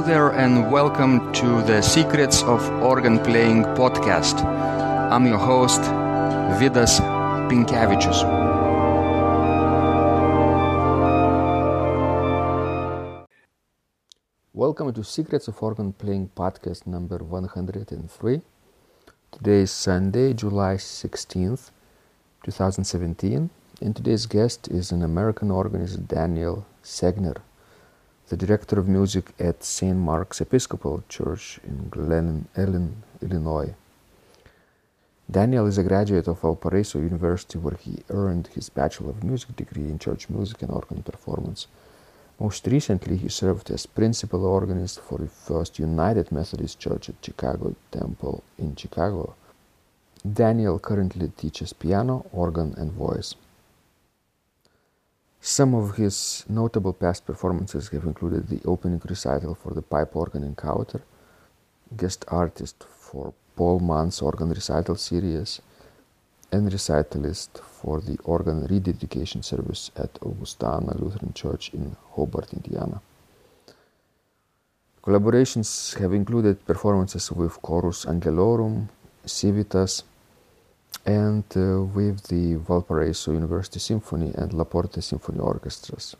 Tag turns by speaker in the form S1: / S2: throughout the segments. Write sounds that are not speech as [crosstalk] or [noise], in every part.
S1: Hello there, and welcome to the Secrets of Organ Playing podcast. I'm your host, Vidas Pinkevičius. Welcome to Secrets of Organ Playing podcast number 103. Today is Sunday, July 16th, 2017, and today's guest is an American organist, Daniel Segner the director of music at St. Mark's Episcopal Church in Glen Ellyn, Illinois. Daniel is a graduate of Valparaiso University where he earned his Bachelor of Music degree in church music and organ performance. Most recently, he served as principal organist for the First United Methodist Church at Chicago Temple in Chicago. Daniel currently teaches piano, organ, and voice. Some of his notable past performances have included the opening recital for the pipe organ in encounter, guest artist for Paul Mann's organ recital series, and recitalist for the organ rededication service at Augustana Lutheran Church in Hobart, Indiana. Collaborations have included performances with Chorus Angelorum, Civitas, and uh, with the Valparaiso University Symphony and La Porte Symphony Orchestras.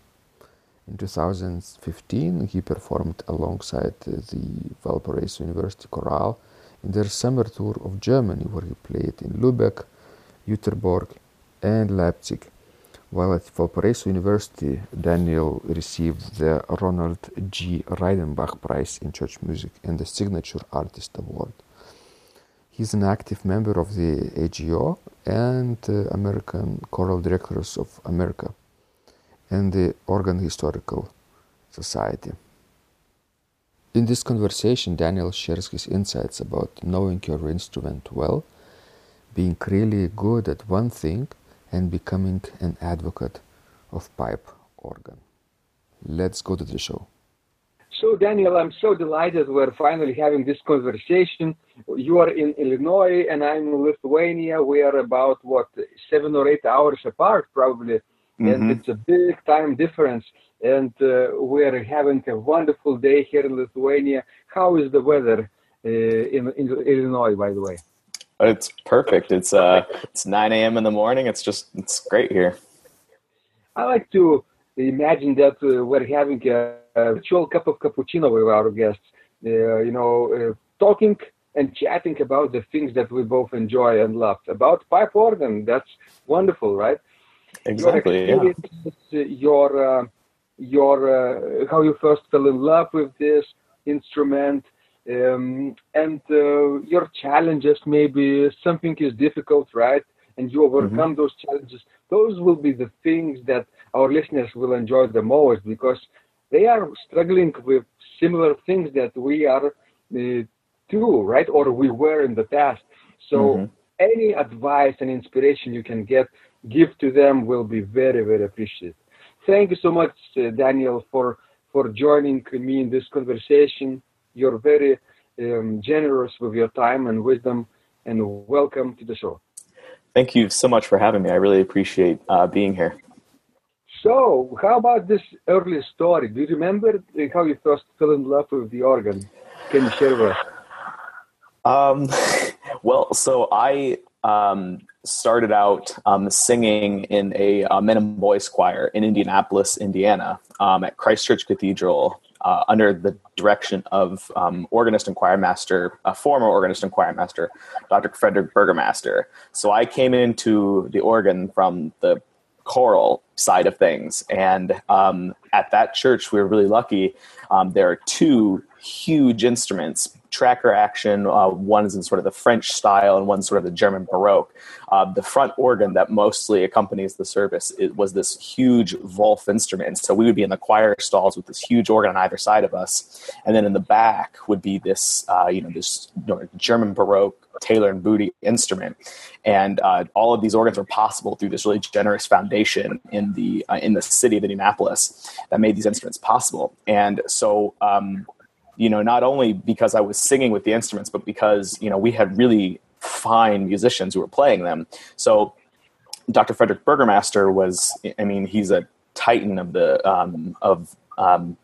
S1: In 2015, he performed alongside the Valparaiso University Chorale in their summer tour of Germany, where he played in Lübeck, Jüterbog, and Leipzig. While at Valparaiso University, Daniel received the Ronald G. Reidenbach Prize in Church Music and the Signature Artist Award. He's an active member of the AGO and the American Choral Directors of America and the Organ Historical Society. In this conversation, Daniel shares his insights about knowing your instrument well, being really good at one thing, and becoming an advocate of pipe organ. Let's go to the show.
S2: So, Daniel, I'm so delighted we're finally having this conversation. You are in Illinois and I'm in Lithuania. We are about, what, seven or eight hours apart, probably. Mm-hmm. And it's a big time difference. And uh, we're having a wonderful day here in Lithuania. How is the weather uh, in, in Illinois, by the way?
S3: It's perfect. It's uh, it's 9 a.m. in the morning. It's just, it's great here.
S2: I like to imagine that uh, we're having a, a, virtual cup of cappuccino with our guests, uh, you know, uh, talking and chatting about the things that we both enjoy and love. About pipe organ, that's wonderful, right?
S3: Exactly. Your
S2: yeah. Your, uh, your uh, how you first fell in love with this instrument. Um, and uh, your challenges maybe something is difficult right and you overcome mm-hmm. those challenges those will be the things that our listeners will enjoy the most because they are struggling with similar things that we are uh, too, right? Or we were in the past. So mm-hmm. any advice and inspiration you can get, give to them will be very, very appreciated. Thank you so much, uh, Daniel, for for joining me in this conversation. You're very um, generous with your time and wisdom, and welcome to the show.
S3: Thank you so much for having me. I really appreciate uh, being here.
S2: So, how about this early story? Do you remember how you first fell in love with the organ? Can you share with us?
S3: Um, [laughs] well, so I um, started out um, singing in a uh, men and boys choir in Indianapolis, Indiana, um, at Christ Church Cathedral uh, under the direction of um, organist and choir master, a former organist and choir master, Dr. Frederick Burgomaster. So I came into the organ from the choral side of things. And um, at that church, we were really lucky. Um, there are two huge instruments tracker action. Uh, one is in sort of the French style, and one sort of the German Baroque. Uh, the front organ that mostly accompanies the service it was this huge Wolff instrument. So we would be in the choir stalls with this huge organ on either side of us, and then in the back would be this, uh, you know, this you know, German Baroque Taylor and Boody instrument. And uh, all of these organs were possible through this really generous foundation in the uh, in the city of Indianapolis that made these instruments possible. And so um, you know, not only because I was singing with the instruments, but because, you know, we had really fine musicians who were playing them. So Dr. Frederick Burgomaster was, I mean, he's a titan of the, um, of, um,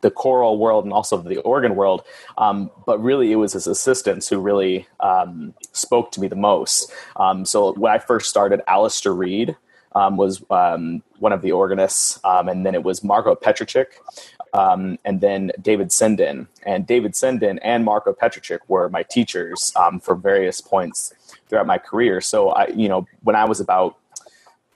S3: the choral world and also the organ world. Um, but really, it was his assistants who really um, spoke to me the most. Um, so when I first started, Alistair Reed um, was um, one of the organists, um, and then it was Marco Petricic, and then David Sinden. And David Sinden and Marco Petricic were my teachers um, for various points throughout my career. So I, you know, when I was about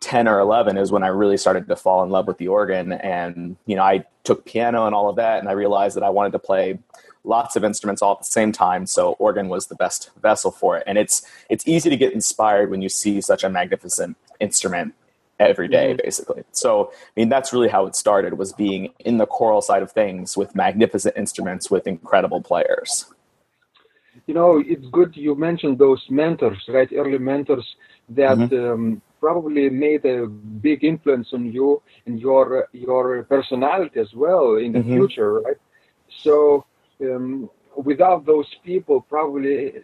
S3: 10 or 11 is when I really started to fall in love with the organ. And, you know, I took piano and all of that, and I realized that I wanted to play lots of instruments all at the same time. So organ was the best vessel for it. And it's, it's easy to get inspired when you see such a magnificent instrument every day, mm-hmm. basically. So, I mean, that's really how it started was being in the choral side of things with magnificent instruments with incredible players.
S2: You know, it's good you mentioned those mentors, right? Early mentors that mm-hmm. um, probably made a big influence on you and your your personality as well in the mm-hmm. future, right? So um, without those people, probably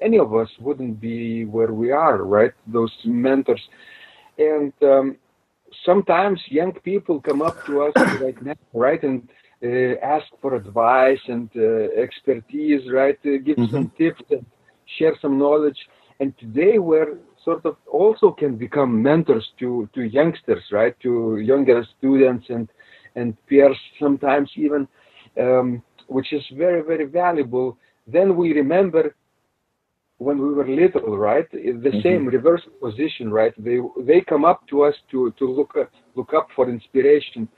S2: any of us wouldn't be where we are, right? Those mentors, and um, sometimes young people come up to us [coughs] right now, right, and uh, ask for advice and uh, expertise, right? Uh, give mm-hmm. some tips and share some knowledge. And today we're sort of also can become mentors to to youngsters, right? To younger students and and peers sometimes even, um, which is very very valuable. Then we remember when we were little, right? The mm-hmm. same reverse position, right? They they come up to us to to look up, look up for inspiration,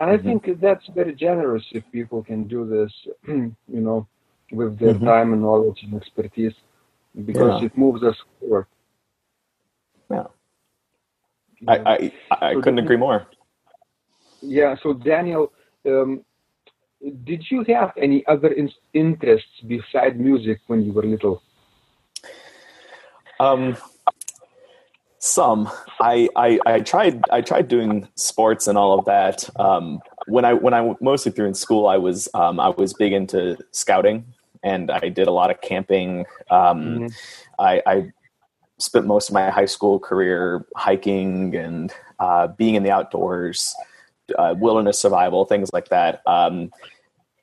S2: and I mm-hmm. think that's very generous if people can do this, [clears throat] you know, with their mm-hmm. time and knowledge and expertise, because yeah. it moves us forward.
S3: Yeah. I, I, I so couldn't agree more.
S2: Yeah. So Daniel, um, did you have any other in- interests beside music when you were little?
S3: Um, some. I, I, I tried I tried doing sports and all of that. Um, when I when I mostly through in school, I was um, I was big into scouting and I did a lot of camping. Um, mm-hmm. I, I spent most of my high school career hiking and uh, being in the outdoors, uh, wilderness survival, things like that. Um,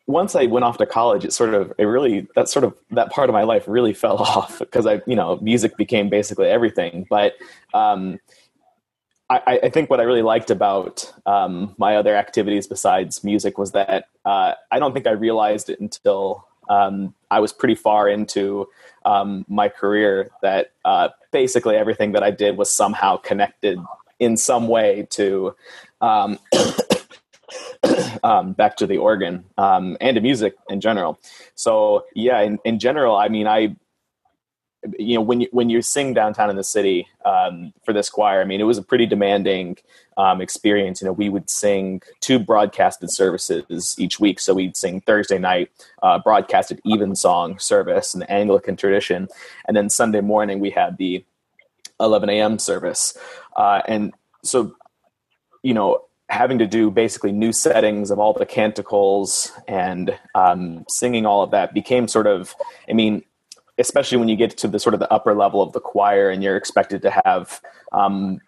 S3: once I went off to college, it sort of, it really, that sort of, that part of my life really [laughs] fell off because I, you know, music became basically everything. But um, I, I, think what I really liked about um, my other activities besides music was that uh, I don't think I realized it until um, I was pretty far into um, my career that uh, basically everything that I did was somehow connected in some way to um, [coughs] um, back to the organ um, and to music in general. So yeah, in, in general, I mean, I you know when you when you sing downtown in the city um, for this choir i mean it was a pretty demanding um, experience. You know we would sing two broadcasted services each week. So we'd sing thursday night uh, broadcasted evensong service in the anglican tradition. And then sunday morning we had the 11 a.m service. Uh, and so you know having to do basically new settings of all the canticles and um, singing all of that became sort of i mean especially when you get to the sort of the upper level of the choir and you're expected to have um,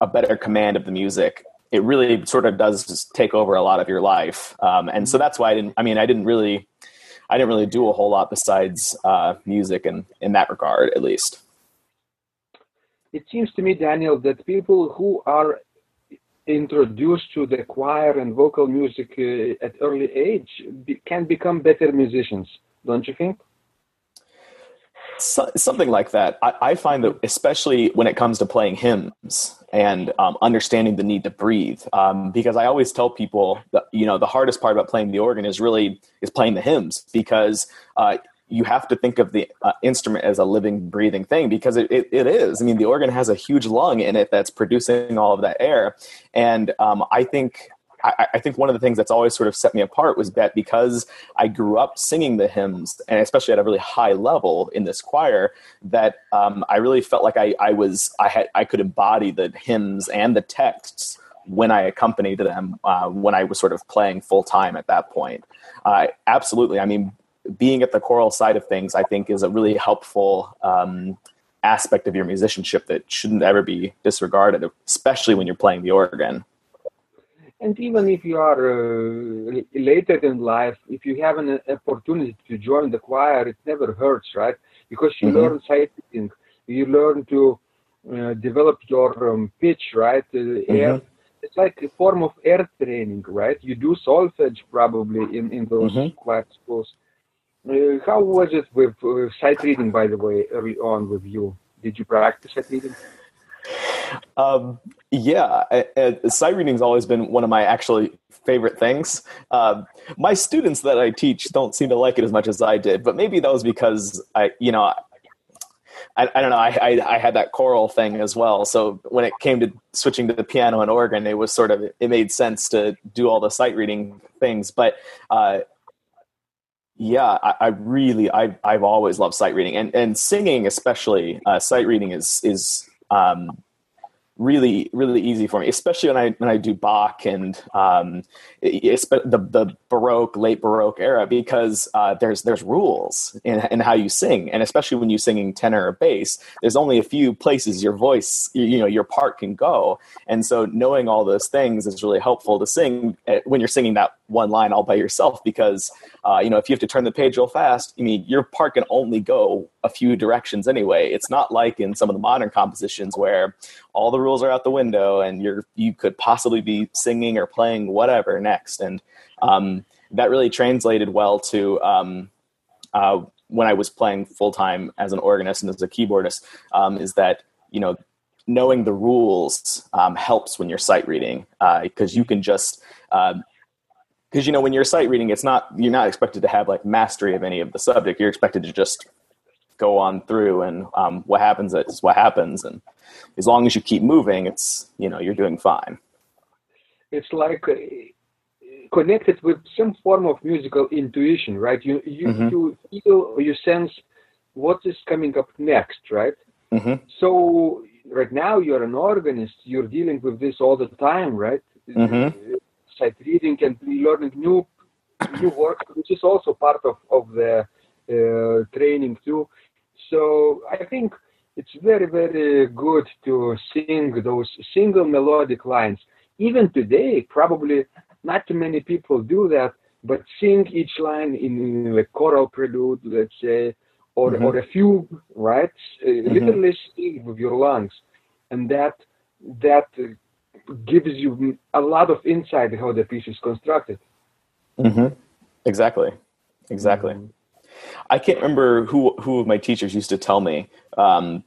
S3: a better command of the music it really sort of does take over a lot of your life. Um, and so that's why i didn't i mean i didn't really i didn't really do a whole lot besides uh, music and in that regard at least.
S2: It seems to me daniel that people who are introduced to the choir and vocal music uh, at early age be, can become better musicians don't you think
S3: so, something like that. I, I, find that especially when it comes to playing hymns and um, understanding the need to breathe, um, because I always tell people that you know the hardest part about playing the organ is really is playing the hymns because uh, you have to think of the uh, instrument as a living, breathing thing because it, it, it is. I mean, the organ has a huge lung in it that's producing all of that air, and um, I think I, I, think one of the things that's always sort of set me apart was that because I grew up singing the hymns, and especially at a really high level in this choir, that um, I really felt like I, I was I had I could embody the hymns and the texts when I accompanied them uh, when I was sort of playing full time at that point. Uh, absolutely, I mean, being at the choral side of things, I think, is a really helpful. Um, aspect of your musicianship that shouldn't ever be disregarded especially when you're playing the organ
S2: and even if you are uh, later in life, if you have an opportunity to join the choir, it never hurts, right? Because you mm-hmm. learn sight reading, you learn to uh, develop your um, pitch, right? Uh, mm-hmm. air, it's like a form of ear training, right? You do solfege probably in, in those mm-hmm. choir schools. Uh, how was it with uh, sight reading, by the way, early on with you? Did you practice sight reading?
S3: Um, yeah, sight reading's always been one of my actually favorite things. Um, my students that I teach don't seem to like it as much as I did, but maybe that was because I, you know, I, I don't know. I, I, I had that choral thing as well. So when it came to switching to the piano and organ, it was sort of it made sense to do all the sight reading things. But uh, yeah, I, I, really I've I've always loved sight reading and and singing especially. Uh, sight reading is is um, really really easy for me, especially when I when I do Bach and um, it's the the Baroque, late Baroque era, because uh, there's there's rules in, in how you sing, and especially when you're singing tenor or bass, there's only a few places your voice, you, know, your part can go, and so knowing all those things is really helpful to sing eh, when you're singing that one line all by yourself, because uh, you know if you have to turn the page real fast, I mean your part can only go a few directions anyway. It's not like in some of the modern compositions where all the rules are out the window and you're you could possibly be singing or playing whatever next and um, that really translated well to um, uh, when i was playing full-time as an organist and as a keyboardist um, is that you know knowing the rules um, helps when you're sight reading because uh, you can just because you know when you're sight reading it's not you're not expected to have like mastery of any of the subject. You're expected to just go on through and um, what happens is what happens. And as long as you keep moving it's you know you're doing fine.
S2: It's like uh, connected with some form of musical intuition right? You you, mm-hmm. you feel or you sense what is coming up next right? Mm-hmm. so right now you're an organist. You're dealing with this all the time right? Mm-hmm. Sight reading and learning new new work which is also part of of the uh, training too so I think it's very, very good to sing those single melodic lines. Even today, probably not too many people do that, but sing each line in a choral prelude, let's say, or, mm-hmm. or a fugue, right? Uh, mm-hmm. Literally sing with your lungs. And that, that gives you a lot of insight how the piece is constructed.
S3: Mm-hmm. Exactly. Exactly. Mm-hmm. I can't remember who who of my teachers used to tell me, um,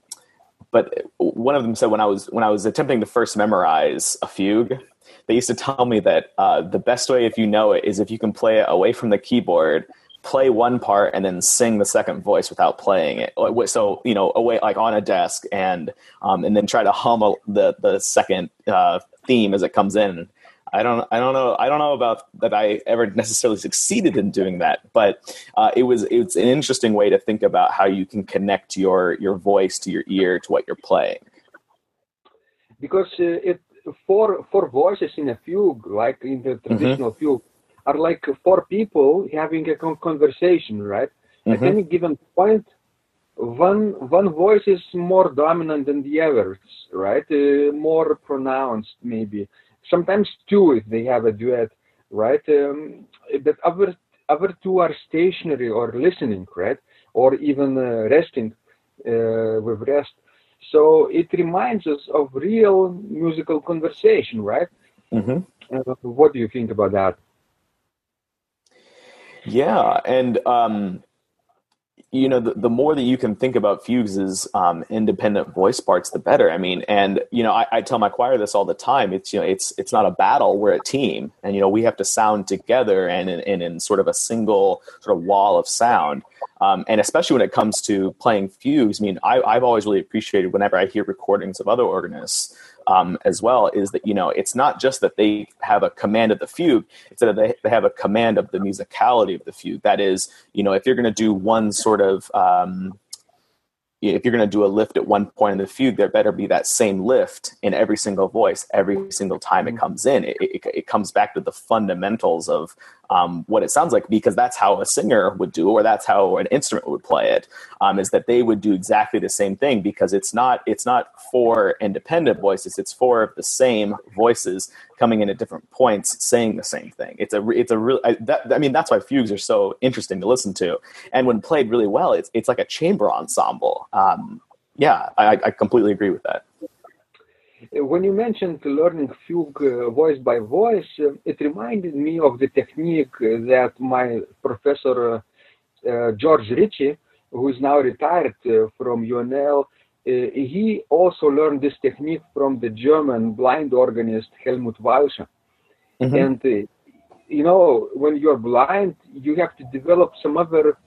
S3: but one of them said when I was when I was attempting to first memorize a fugue, they used to tell me that uh, the best way if you know it is if you can play it away from the keyboard play one part and then sing the second voice without playing it. So you know, away like on a desk, and um, and then try to hum a, the the second uh, theme as it comes in. I don't I don't know I don't know about that I ever necessarily succeeded in doing that, but uh, it was it's an interesting way to think about how you can connect your your voice to your ear to what you're playing.
S2: Because uh, it four four voices in a fugue, like in the mm-hmm. traditional mm-hmm. fugue, are like four people having a conversation, right? Mm-hmm. At any given point, one one voice is more dominant than the others, right? Uh, more pronounced, maybe sometimes two if they have a duet, right? Um, but other other two are stationary or listening, right? Or even uh, resting uh, with rest. So it reminds us of real musical conversation, right? Mm-hmm. Uh, what do you think about that?
S3: Yeah, and um, you know, the, the more that you can think about fugues um, independent voice parts, the better. I mean, and you know, I, I, tell my choir this all the time. It's you know, it's it's not a battle. We're a team, and you know, we have to sound together and in, in, in sort of a single sort of wall of sound. Um, and especially when it comes to playing fugues, I mean, I, I've always really appreciated whenever I hear recordings of other organists um, as well is that you know it's not just that they have a command of the fugue it's that they, they have a command of the musicality of the fugue. That is you know if you're going to do one sort of um, if you're going to do a lift at one point in the fugue there better be that same lift in every single voice every single time it comes in. It, it, it comes back to the fundamentals of um, what it sounds like because that's how a singer would do or that's how an instrument would play it um, is that they would do exactly the same thing because it's not it's not four independent voices it's four of the same voices coming in at different points saying the same thing. It's a it's a real I, that, I mean that's why fugues are so interesting to listen to. And when played really well it's it's like a chamber ensemble. Um, yeah I, I completely agree with that
S2: when you mentioned learning fugue uh, voice by voice, uh, it reminded me of the technique that my professor uh, George Ritchie, who is now retired from UNL, he also learned this technique from the German blind organist Helmut Walcha. Mm-hmm. And you know, when you're blind, you have to develop some other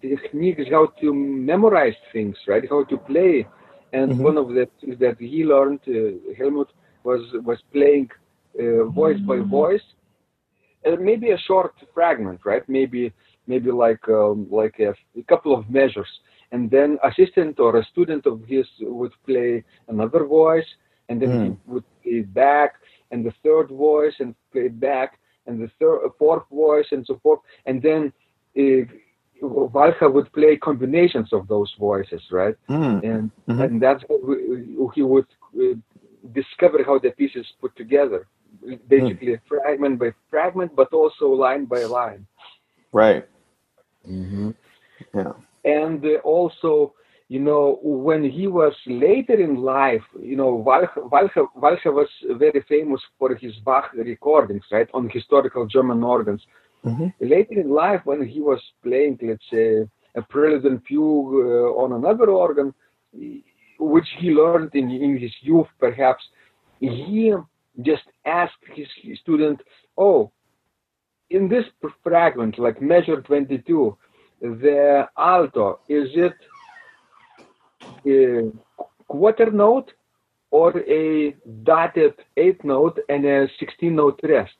S2: techniques how to memorize things, right? How to play and mm-hmm. one of the things that he learned, uh, Helmut, was was playing uh, voice by voice, and maybe a short fragment, right? Maybe maybe like um, like a, a, couple of measures, and then assistant or a student of his would play another voice, and then mm. he would play back, and the third voice, and play back, and the third, fourth voice, and so forth, and then. Uh, Walcha would play combinations of those voices, right? Mm. And mm-hmm. and that's how he would uh, discover how the pieces put together, basically mm. fragment by fragment, but also line by line.
S3: Right.
S2: Mm-hmm. Yeah. And uh, also, you know, when he was later in life, you know, Walcha, Walcha, Walcha was very famous for his Bach recordings, right, on historical German organs. Mm-hmm. Later in life, when he was playing, let's say, a prelude and fugue uh, on another organ, which he learned in, in his youth, perhaps, he just asked his student, "Oh, in this fragment, like measure 22, the alto is it a quarter note or a dotted eighth note and a 16 note rest?"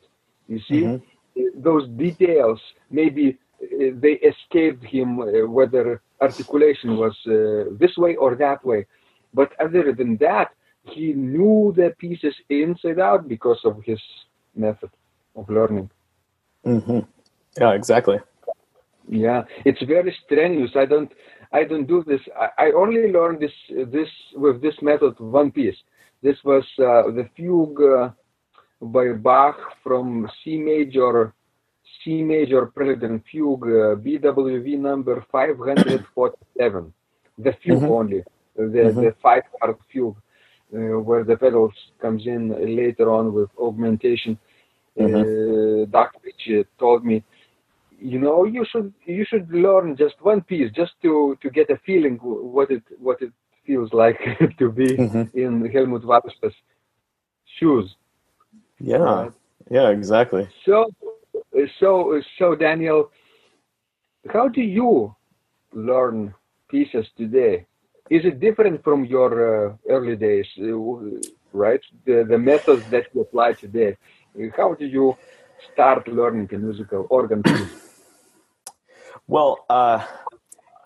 S2: You see. Mm-hmm those details maybe uh, they escaped him uh, whether articulation was uh, this way or that way. But other than that he knew the pieces inside out because of his method of learning.
S3: Mm-hmm. yeah exactly.
S2: Yeah it's very strenuous. I don't i don't do this. I, I only learned this this with this method one piece. This was uh, the fugue uh, by Bach from C major C major Prelude Fugue uh, BWV number 547. The fugue mm-hmm. only, the, mm-hmm. the five part fugue, uh, where the pedals comes in later on with augmentation. Mm-hmm. Uh, Dr. Rich told me, you know, you should you should learn just one piece just to to get a feeling what it what it feels like [laughs] to be mm-hmm. in Helmut Walcha's shoes.
S3: Yeah. Uh, yeah, exactly.
S2: So, so, so, Daniel, how do you learn pieces today? Is it different from your uh, early days, uh, right? The, the methods that you apply today. How do you start learning a musical organ piece?
S3: Well, uh,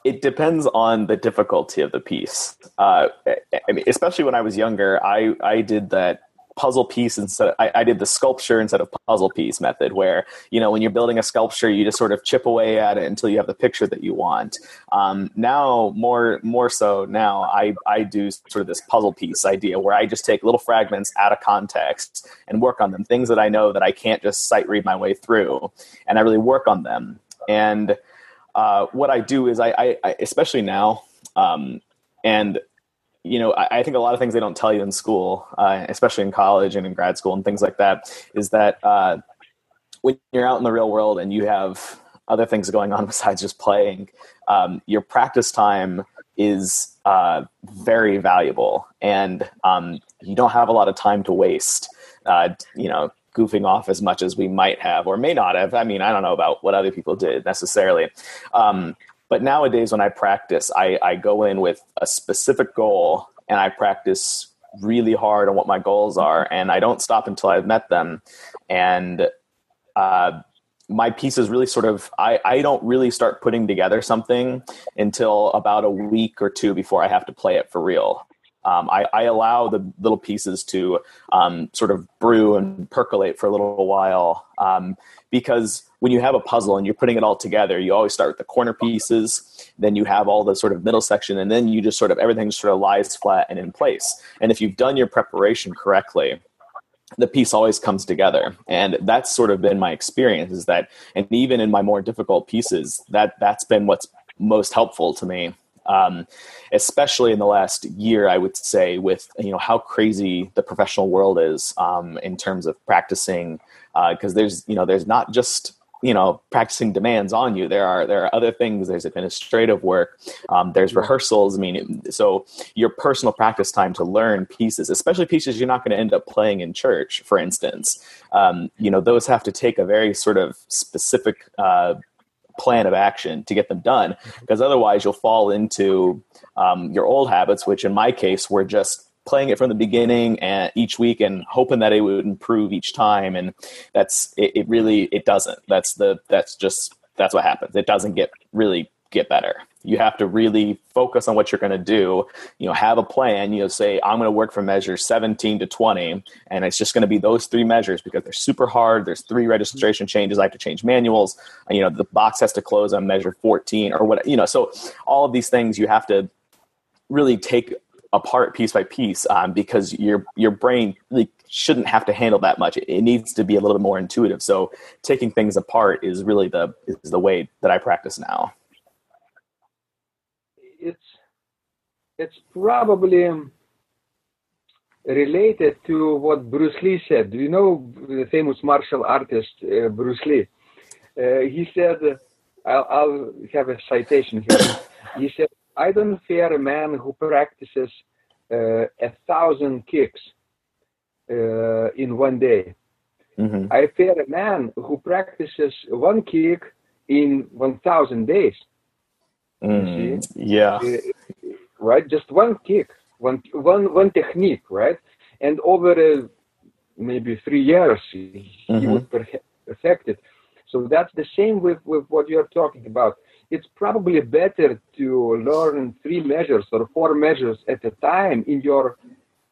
S3: it depends on the difficulty of the piece. Uh, I mean, especially when I was younger, I, I did that puzzle piece instead. Of, I, I, did the sculpture instead of puzzle piece method, where you know when you're building a sculpture, you just sort of chip away at it until you have the picture that you want. Um, now, more more so now, I I do sort of this puzzle piece idea where I just take little fragments out of context and work on them, things that I know that I can't just sight read my way through, and I really work on them. And uh, what I do is I, I, I especially now. Um, and you know, I, I, think a lot of things they don't tell you in school, uh, especially in college and in grad school and things like that, is that uh, when you're out in the real world and you have other things going on [laughs] besides just playing, um, your practice time is uh, very valuable, and um, you don't have a lot of time to waste. Uh, you know, goofing off as much as we might have or may not have. I mean, I don't know about what other people did necessarily. Um, but nowadays, when I practice, I, I go in with a specific goal and I practice really hard on what my goals are, and I don't stop until I've met them. And uh, my pieces really sort of I, I don't really start putting together something until about a week or two before I have to play it for real. Um, I, I, allow the little pieces to um, sort of brew and percolate for a little while um, because when you have a puzzle and you're putting it all together, you always start with the corner pieces, then you have all the sort of middle section, and then you just sort of everything sort of lies flat and in place. And if you've done your preparation correctly, the piece always comes together and that's sort of been my experience is that and even in my more difficult pieces that that's been what's most helpful to me um, especially in the last year i would say with you know how crazy the professional world is um, in terms of practicing because uh, there's you know there's not just you know practicing demands on you. There are there are other things. There's administrative work. Um, there's rehearsals. I mean so your personal practice time to learn pieces especially pieces you're not going to end up playing in church for instance um, you know those have to take a very sort of specific uh, plan of action to get them done because otherwise you'll fall into um, your old habits which in my case were just playing it from the beginning and each week and hoping that it would improve each time. And that's it, it, really it doesn't. That's the that's just that's what happens. It doesn't get really get better you have to really focus on what you're going to do you know have a plan you know say i'm going to work from measures 17 to 20 and it's just going to be those three measures because they're super hard there's three registration changes i have to change manuals you know the box has to close on measure 14 or what you know so all of these things you have to really take apart piece by piece um, because your your brain really shouldn't have to handle that much. It, it, needs to be a little bit more intuitive. So taking things apart is really the is the way that I practice now.
S2: It's it's probably um, related to what Bruce Lee said. Do you know the famous martial artist uh, Bruce Lee? Uh, he said, I'll, I'll have a citation here. [coughs] he said, I don't fear a man who practices uh, a thousand kicks uh, in one day. Mm-hmm. I fear a man who practices one kick in 1,000 days.
S3: Mm, yeah. Uh,
S2: right? Just one kick, one, one, one technique, right? And over uh, maybe three years, he, mm-hmm. he would perfect it. So that's the same with, with what you're talking about it's probably better to learn three measures or four measures at a time in your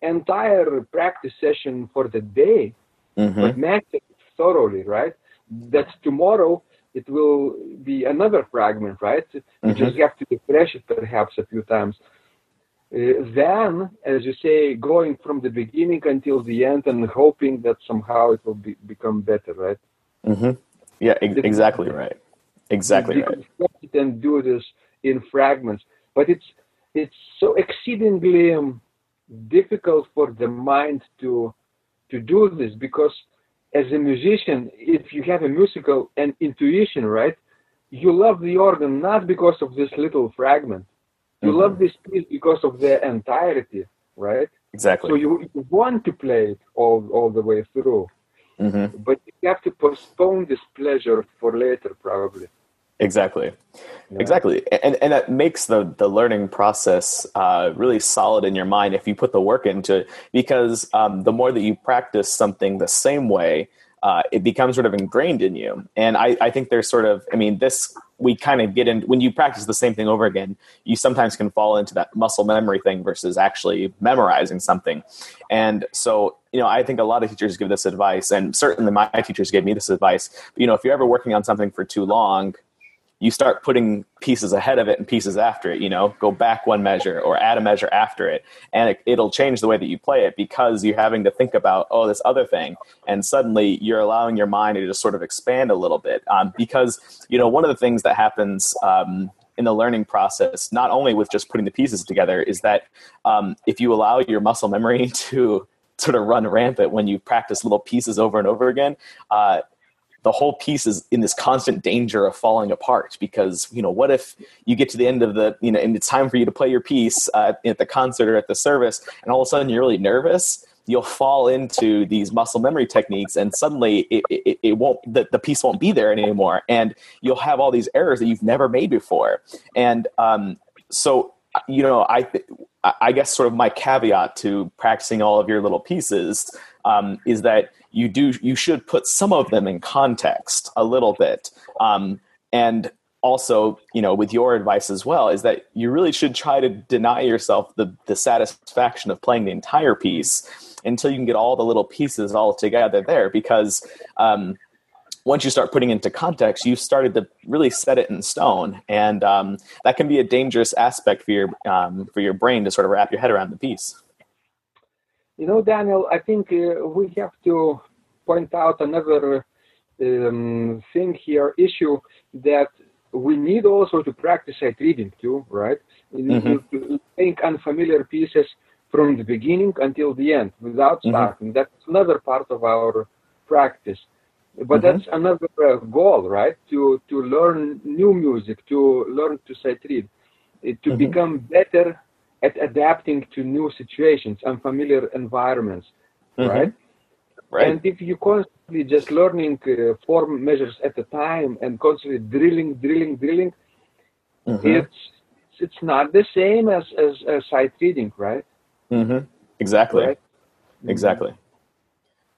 S2: entire practice session for the day, mm-hmm. but master it thoroughly, right? That tomorrow it will be another fragment, right? You mm-hmm. just have to refresh it perhaps a few times. Uh, then, as you say, going from the beginning until the end and hoping that somehow it will be, become better, right?
S3: Mm-hmm. Yeah, ex- exactly right. Exactly right.
S2: And do this in fragments, but it's it's so exceedingly um, difficult for the mind to to do this because as a musician, if you have a musical and intuition, right, you love the organ not because of this little fragment. You mm-hmm. love this piece because of the entirety, right?
S3: Exactly.
S2: So you, you want to play it all all the way through. Mm-hmm. But you have to postpone this pleasure for later, probably.
S3: Exactly, yeah. exactly, and and that makes the the learning process uh, really solid in your mind if you put the work into it. Because um, the more that you practice something the same way, uh, it becomes sort of ingrained in you. And I, I think there's sort of, I mean, this we kind of get in when you practice the same thing over again. You sometimes can fall into that muscle memory thing versus actually memorizing something. And so, you know, I think a lot of teachers give this advice, and certainly my teachers gave me this advice. But, you know, if you're ever working on something for too long, you start putting pieces ahead of it and pieces after it you know go back one measure or add a measure after it. And it, will change the way that you play it because you're having to think about oh this other thing. And suddenly you're allowing your mind to just sort of expand a little bit um, because you know one of the things that happens um, in the learning process not only with just putting the pieces together is that um, if you allow your muscle memory [laughs] to sort of run rampant when you practice little pieces over and over again uh, the whole piece is in this constant danger of falling apart because you know what if you get to the end of the you know and it's time for you to play your piece uh, at the concert or at the service and all of a sudden you're really nervous? You'll fall into these muscle memory techniques and suddenly it, it, it won't the, the piece won't be there anymore and you'll have all these errors that you've never made before. And um, so you know i i guess sort of my caveat to practicing all of your little pieces um, is that you do you should put some of them in context a little bit um, and also, you know, with your advice as well, is that you really should try to deny yourself the, the satisfaction of playing the entire piece until you can get all the little pieces all together there. Because um, once you start putting into context, you've started to really set it in stone, and um, that can be a dangerous aspect for your um, for your brain to sort of wrap your head around the piece.
S2: You know, Daniel, I think uh, we have to point out another um, thing here, issue that we need also to practice sight reading too, right? Mm-hmm. Think unfamiliar pieces from the beginning until the end without mm-hmm. starting. Mm-hmm. That's another part of our practice. But mm-hmm. that's another uh, goal, right? To to learn new music, to learn to sight read, to mm-hmm. become better at adapting to new situations, unfamiliar environments, mm-hmm. right? Right. And if you constantly just learning uh, form measures at a time and constantly drilling, drilling, drilling, mm-hmm. it's it's not the same as as, as sight reading, right?
S3: Mm-hmm. Exactly. Right? Mm-hmm. Exactly.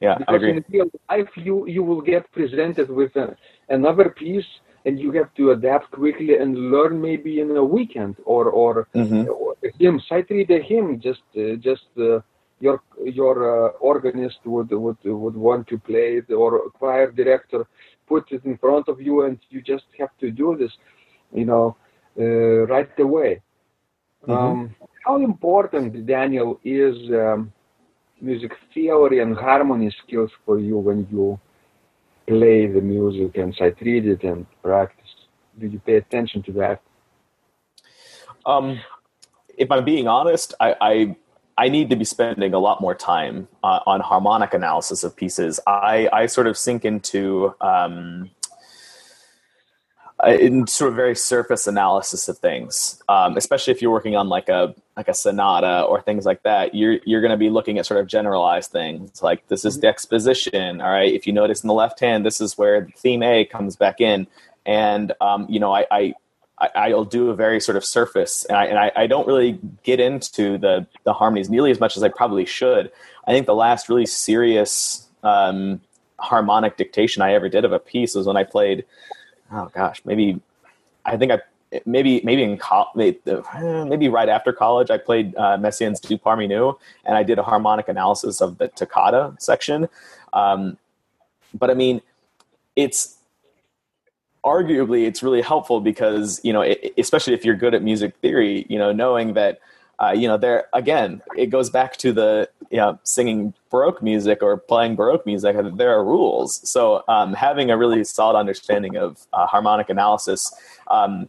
S3: Yeah,
S2: because
S3: I agree.
S2: in real life, you you will get presented with a, another piece, and you have to adapt quickly and learn maybe in a weekend or or, mm-hmm. or him sight read a hymn just uh, just. Uh, your your uh, organist would would would want to play it or choir director put it in front of you and you just have to do this you know uh, right away mm-hmm. um, how important daniel is um, music theory and harmony skills for you when you play the music and sight read it and practice do you pay attention to that
S3: um, if i'm being honest I, I I need to be spending a lot more time uh, on harmonic analysis of pieces. I, I sort of sink into um, in sort of very surface analysis of things, um, especially if you're working on like a like a sonata or things like that. You're you're going to be looking at sort of generalized things like this is mm-hmm. the exposition. All right, if you notice in the left hand, this is where theme A comes back in, and um, you know I, I I, will do a very sort of surface, and, I, and I, I, don't really get into the the harmonies nearly as much as I probably should. I think the last really serious um, harmonic dictation I ever did of a piece was when I played. Oh gosh, maybe I think I maybe maybe in co- maybe right after college I played uh, Messiaen's Dieu Parmi Nous, and I did a harmonic analysis of the toccata section. Um, but I mean, it's arguably it's really helpful because you know it, especially if you're good at music theory you know knowing that uh, you know there again it goes back to the you know singing baroque music or playing baroque music there are rules. So um, having a really solid understanding of uh, harmonic analysis um,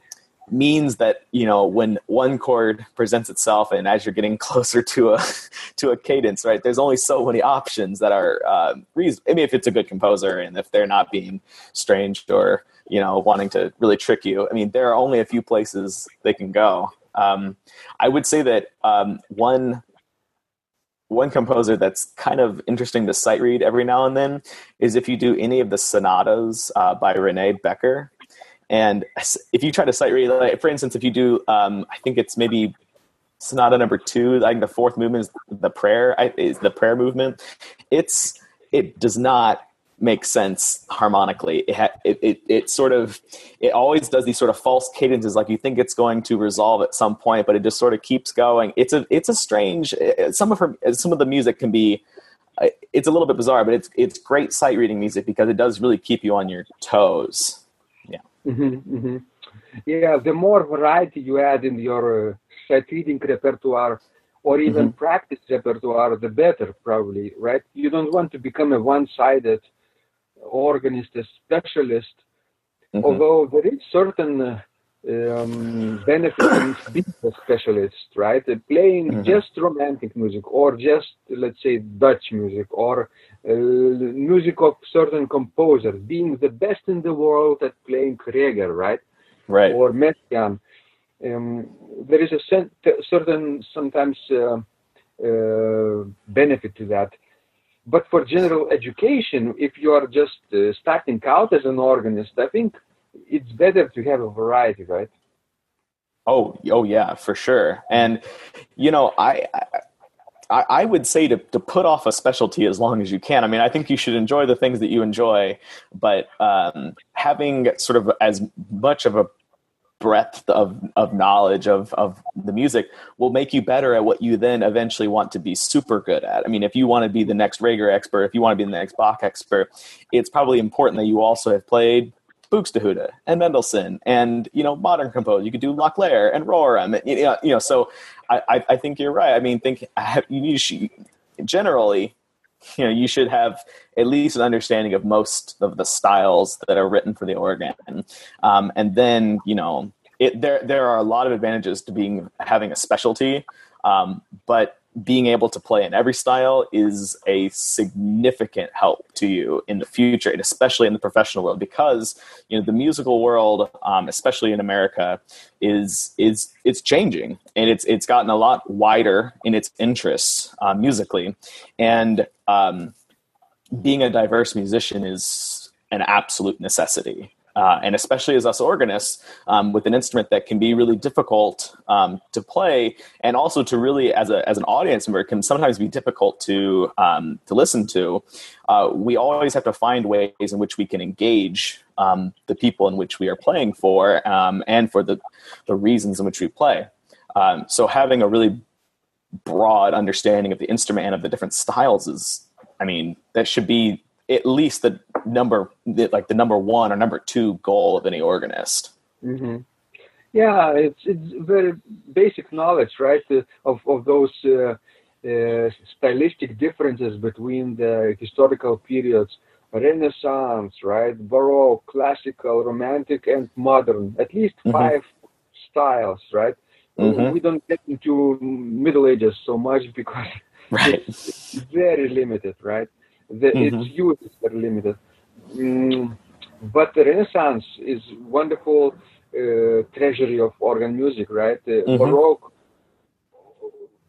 S3: means that you know when one chord presents itself and as you're getting [laughs] closer to a to a cadence right there's only so many options that are uh, reason- i mean if it's a good composer and if they're not being strange or you know wanting to really trick you i mean there are only a few places they can go um, i would say that um, one one composer that's kind of interesting to sight read every now and then is if you do any of the sonatas uh, by Rene Becker and if you try to sight read, like, for instance, if you do, um, I think it's maybe sonata number two, like the fourth movement is the prayer, is the prayer movement. It's it does not make sense harmonically. It, ha- it, it, it sort of it always does these sort of false cadences, like you think it's going to resolve at some point, but it just sort of keeps going. It's a it's a strange. Some of her some of the music can be. It's a little bit bizarre, but it's it's great sight reading music because it does really keep you on your toes.
S2: Mm-hmm, mm-hmm. Yeah, the more variety you add in your uh, sight reading repertoire or even mm-hmm. practice repertoire, the better, probably, right? You don't want to become a one sided organist, a specialist, mm-hmm. although there is certain uh, um, benefit in being a specialist, right? Uh, playing mm-hmm. just romantic music or just, let's say, Dutch music or uh, music of certain composers, being the best in the world at playing Reger, right?
S3: Right.
S2: Or Messiaen. Um, there is a certain, sometimes, uh, uh, benefit to that. But for general education, if you are just uh, starting out as an organist, I think it's better to have a variety, right?
S3: Oh, oh yeah, for sure. And you know, I, I, I would say to to put off a specialty as long as you can. I mean, I think you should enjoy the things that you enjoy, but um, having sort of as much of a breadth of, of knowledge of, of the music will make you better at what you then eventually want to be super good at. I mean, if you want to be the next Reger expert, if you want to be the next Bach expert, it's probably important that you also have played Buxtehude and Mendelssohn and you know modern composers. You could do Locklair and Rorem. And, you know, you know. So I, I think you're right. I mean, think [laughs] you should, generally, you know, you should have at least an understanding of most of the styles that are written for the organ, um, and then you know, it, there there are a lot of advantages to being having a specialty, um, but being able to play in every style is a significant help to you in the future, and especially in the professional world, because you know the musical world, um, especially in America, is is it's changing, and it's it's gotten a lot wider in its interests uh, musically, and um, being a diverse musician is an absolute necessity uh, and especially as us organists um, with an instrument that can be really difficult um, to play and also to really as, a, as an audience member can sometimes be difficult to um, to listen to uh, we always have to find ways in which we can engage um, the people in which we are playing for um, and for the, the reasons in which we play. Um, so having a really broad understanding of the instrument and of the different styles is i mean that should be at least the number like the number one or number two goal of any organist
S2: mm-hmm. yeah it's it's very basic knowledge right uh, of of those uh, uh, stylistic differences between the historical periods renaissance right baroque classical romantic and modern at least mm-hmm. five styles right mm-hmm. we don't get into middle ages so much because right. it's very limited right the, mm-hmm. its use is very limited. Mm, but the Renaissance is wonderful uh, treasury of organ music, right? The mm-hmm. Baroque,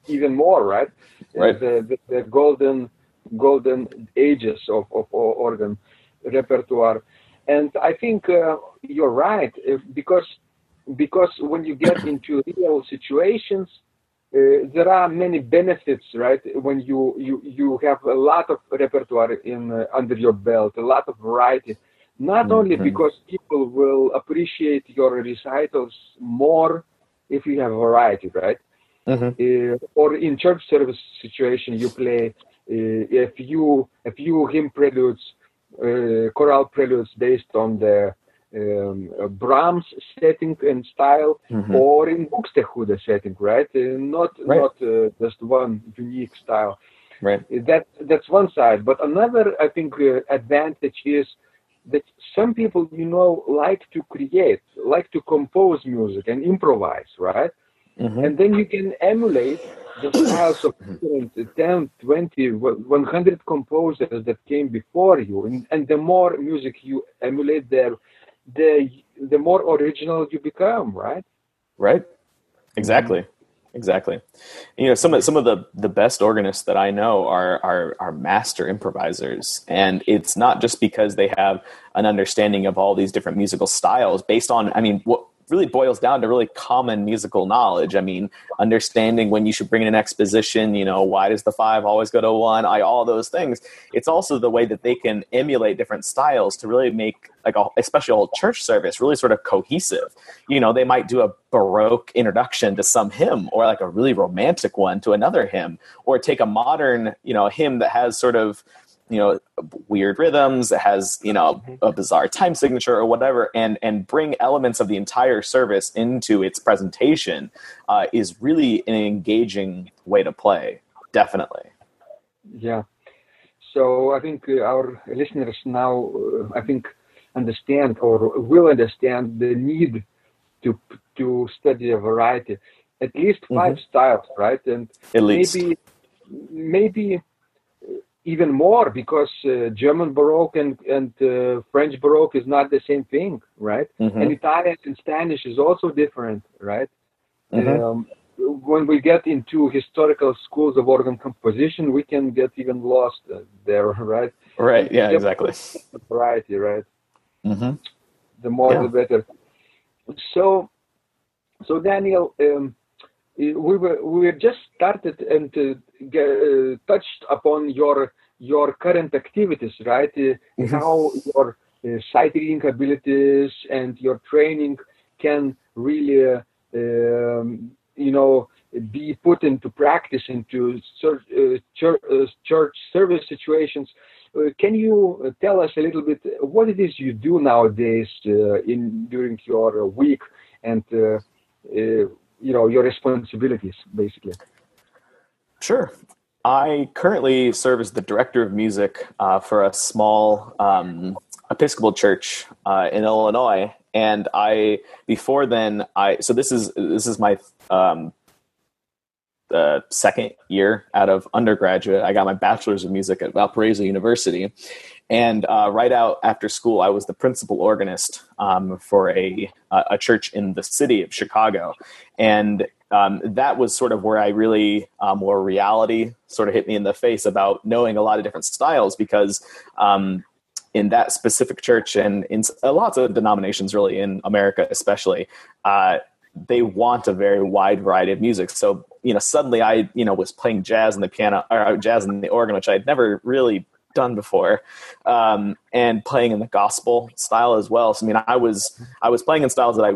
S2: even more, right?
S3: Right.
S2: The, the, the, golden golden ages of, of organ repertoire, and I think uh, you're right uh, because because when you get [coughs] into real situations uh, there are many benefits, right? When you you you have a lot of repertoire in uh, under your belt, a lot of variety. Not mm-hmm. only because people will appreciate your recitals more if you have variety, right? Mm-hmm. Uh, or in church service situation, you play uh, a few a few hymn preludes, uh, choral preludes based on the um, Brahms setting and style, mm-hmm. or in Buxtehude setting, right? Uh, not right. not uh, just one unique style.
S3: Right.
S2: That that's one side, but another I think uh, advantage is that some people you know like to create, like to compose music and improvise, right? Mm-hmm. And then you can emulate the [coughs] styles of 10, 20, 100 composers that came before you. And, and the more music you emulate their the the more original you become, right?
S3: Right. Exactly. Exactly. You know, some of some of the the best organists that I know are are are master improvisers, and it's not just because they have an understanding of all these different musical styles based on. I mean, what really boils down to really common musical knowledge. I mean, understanding when you should bring in an exposition, you know, why does the five always go to one? I all those things. It's also the way that they can emulate different styles to really make like a, especially a whole church service really sort of cohesive. You know, they might do a baroque introduction to some hymn or like a really romantic one to another hymn or take a modern, you know, hymn that has sort of you know weird rhythms it has you know mm-hmm. a bizarre time signature or whatever and and bring elements of the entire service into its presentation uh, is really an engaging way to play definitely
S2: yeah so i think uh, our listeners now uh, i think understand or will understand the need to to study a variety at least 5 mm-hmm. styles right and
S3: at least
S2: maybe maybe even more because uh, German Baroque and, and uh, French Baroque is not the same thing, right? Mm-hmm. And Italian and Spanish is also different, right? Mm-hmm. Um, when we get into historical schools of organ composition, we can get even lost uh, there, [laughs] right?
S3: Right. Yeah. Exactly.
S2: Variety, right? Mm-hmm. The more, yeah. the better. So, so Daniel, um, we were we were just started and uh, uh, touched upon your your current activities, right? Uh, mm-hmm. How your uh, sight reading abilities and your training can really, um, you know, be put into practice into church, uh, church, uh, church service situations. Uh, can you tell us a little bit what it is you do nowadays uh, in during your week and uh, you know your responsibilities, basically?
S3: Sure. I currently serve as the director of music uh, for a small um, Episcopal church uh, in Illinois, and I before then I so this is this is my um, the second year out of undergraduate. I got my bachelor's of music at Valparaiso University, and uh, right out after school, I was the principal organist um, for a a church in the city of Chicago, and um, that was sort of where I really um, more reality sort of hit me in the face about knowing a lot of different styles because um, in that specific church and in lots of denominations really in America especially uh, they want a very wide variety of music. So you know suddenly I you know was playing jazz on the piano or uh, jazz on the organ which I'd never really done before, um, and playing in the gospel style as well. So I mean, I was I was playing in styles that I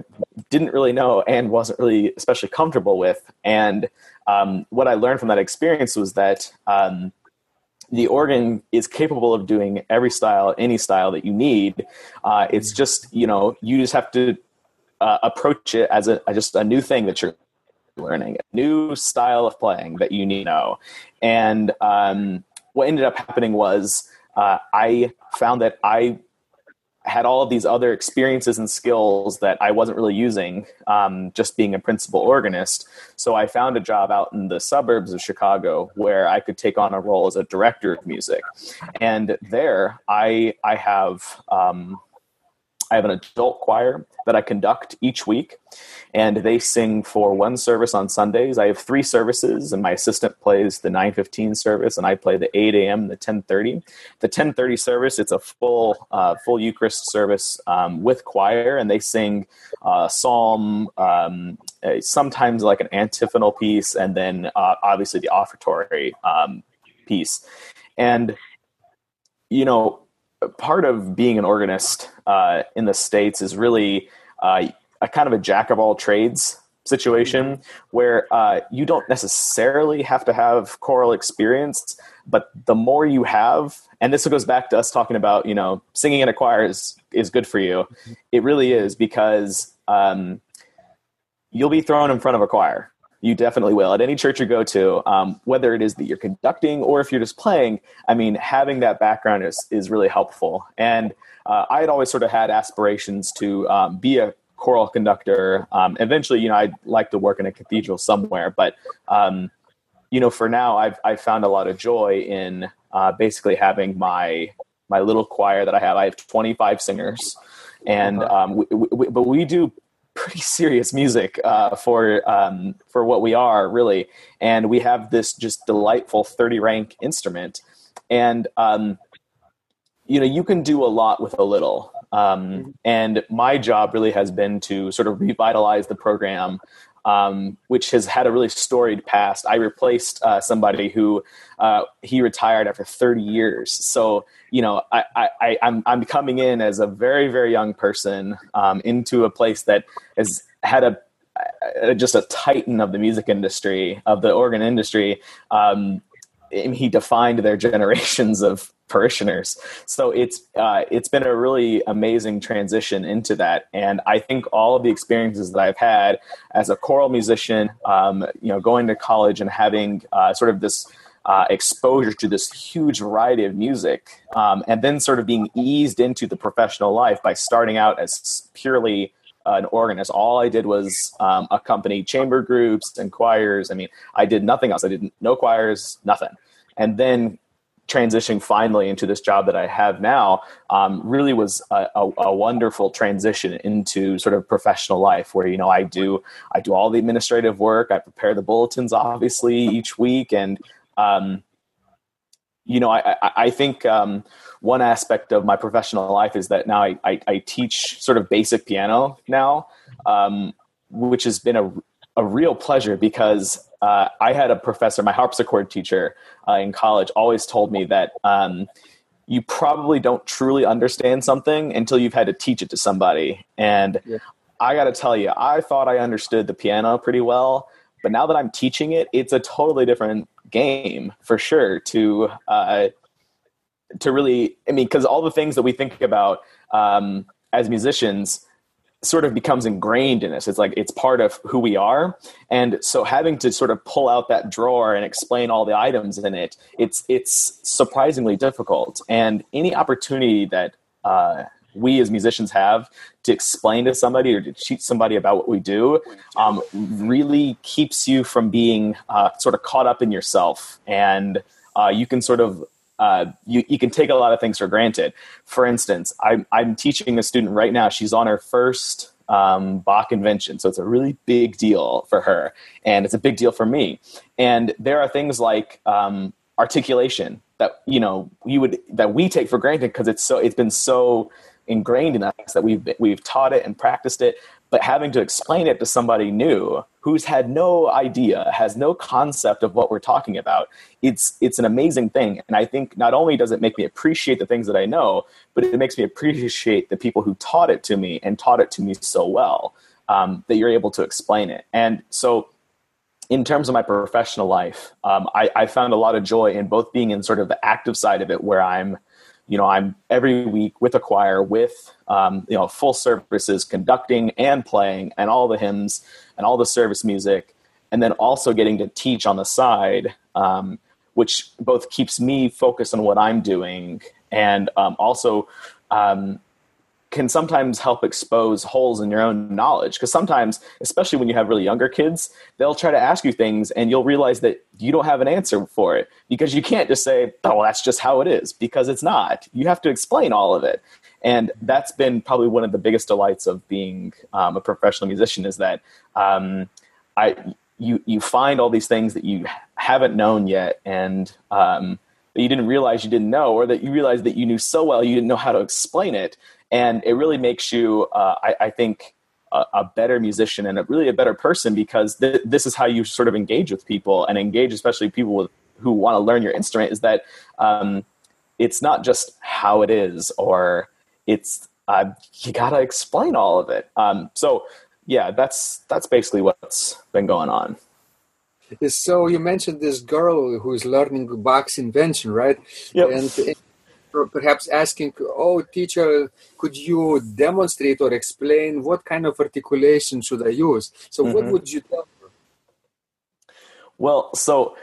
S3: didn't really know and wasn't really especially comfortable with. And um, what I learned from that experience was that um, the organ is capable of doing every style, any style that you need. Uh, it's just you know you just have to uh, approach it as a just a new thing that you're learning, a new style of playing that you need to know. And um, what ended up happening was uh, I found that I had all of these other experiences and skills that I wasn't really using um, just being a principal organist. So I found a job out in the suburbs of Chicago where I could take on a role as a director of music. And there I, I have um, I have an adult choir that I conduct each week, and they sing for one service on Sundays. I have three services, and my assistant plays the 9:15 service, and I play the 8 a.m. the 10:30. The 10:30 service, it's a full uh, full Eucharist service um, with choir, and they sing uh, psalm, um, sometimes like an antiphonal piece, and then uh, obviously the offertory um, piece. And you know, part of being an organist uh, in the states is really uh, a kind of a jack of all trades situation where uh, you don't necessarily have to have choral experience but the more you have and this goes back to us talking about you know singing in a choir is, is good for you. It really is because um, you'll be thrown in front of a choir you definitely will. At any church you go to, um, whether it is that you're conducting or if you're just playing, I mean, having that background is, is really helpful. And uh, I had always sort of had aspirations to um, be a choral conductor. Um, eventually, you know, I'd like to work in a cathedral somewhere. But, um, you know, for now, I've, I've found a lot of joy in uh, basically having my my little choir that I have. I have 25 singers. And uh-huh. um, we, we, but we do pretty serious music uh, for um, for what we are really, and we have this just delightful thirty rank instrument, and um, you know you can do a lot with a little. Um, mm-hmm. and my job really has been to sort of revitalize the program um, which has had a really storied past. I replaced uh, somebody who uh, he retired after 30 years. So you know, I, I, I'm I'm coming in as a very very young person um, into a place that has had a, a, just a titan of the music industry of the organ industry. Um, he defined their [laughs] generations of parishioners. So it's uh, it's been a really amazing transition into that, and I think all of the experiences that I've had as a choral musician, um, you know, going to college and having uh, sort of this. Uh, exposure to this huge variety of music, um, and then sort of being eased into the professional life by starting out as purely an organist. All I did was um, accompany chamber groups and choirs. I mean, I did nothing else. I did no choirs, nothing. And then transitioning finally into this job that I have now um, really was a, a, a, wonderful transition into sort of professional life where you know I do I do all the administrative work. I prepare the bulletins obviously each week. And um, you know I, I, I think um, one aspect of my professional life is that now I, I, I teach sort of basic piano now um, which has been a, a real pleasure because uh, I had a professor, my harpsichord teacher uh, in college, always told me that um, you probably don't truly understand something until you've had to teach it to somebody. And yeah. I got to tell you, I thought I understood the piano pretty well, but now that I'm teaching it, it's a totally different game for sure. To uh, to really, I mean, because all the things that we think about um, as musicians sort of becomes ingrained in us. It's like it's part of who we are. And so having to sort of pull out that drawer and explain all the items in it, it's it's surprisingly difficult. And any opportunity that uh, we as musicians have to explain to somebody or to teach somebody about what we do um, really keeps you from being uh, sort of caught up in yourself and uh, you can sort of uh, you, you can take a lot of things for granted. For instance, I'm, I'm teaching a student right now. She's on her first um, Bach invention, so it's a really big deal for her, and it's a big deal for me. And there are things like um, articulation that you know you would that we take for granted because it's so it's been so ingrained in us that we've we've taught it and practiced it but having to explain it to somebody new who's had no idea has no concept of what we're talking about it's it's an amazing thing. And i think not only does it make me appreciate the things that i know but it makes me appreciate the people who taught it to me and taught it to me so well um, that you're able to explain it. And so in terms of my professional life um, I, I found a lot of joy in both being in sort of the active side of it where i'm you know i'm every week with a choir with um, you know full services conducting and playing and all the hymns and all the service music and then also getting to teach on the side um, which both keeps me focused on what i'm doing and um, also um, can sometimes help expose holes in your own knowledge because sometimes especially when you have really younger kids they'll try to ask you things and you'll realize that you don't have an answer for it because you can't just say oh well, that's just how it is because it's not. You have to explain all of it. And that's been probably one of the biggest delights of being um, a professional musician is that um, i you you find all these things that you haven't known yet and um, that you didn't realize you didn't know or that you realized that you knew so well you didn't know how to explain it and it really makes you, uh, I, I, think, a, a, better musician and a, really a better person because th- this is how you sort of engage with people and engage, especially people with, who want to learn your instrument. Is that um, it's not just how it is, or it's uh, you got to explain all of it. Um, so yeah, that's that's basically what's been going on.
S2: So you mentioned this girl who's learning Bach's invention, right?
S3: Yep.
S2: And perhaps asking, oh, teacher, could you demonstrate or explain what kind of articulation should I use? So, mm-hmm. what would you tell her?
S3: Well, so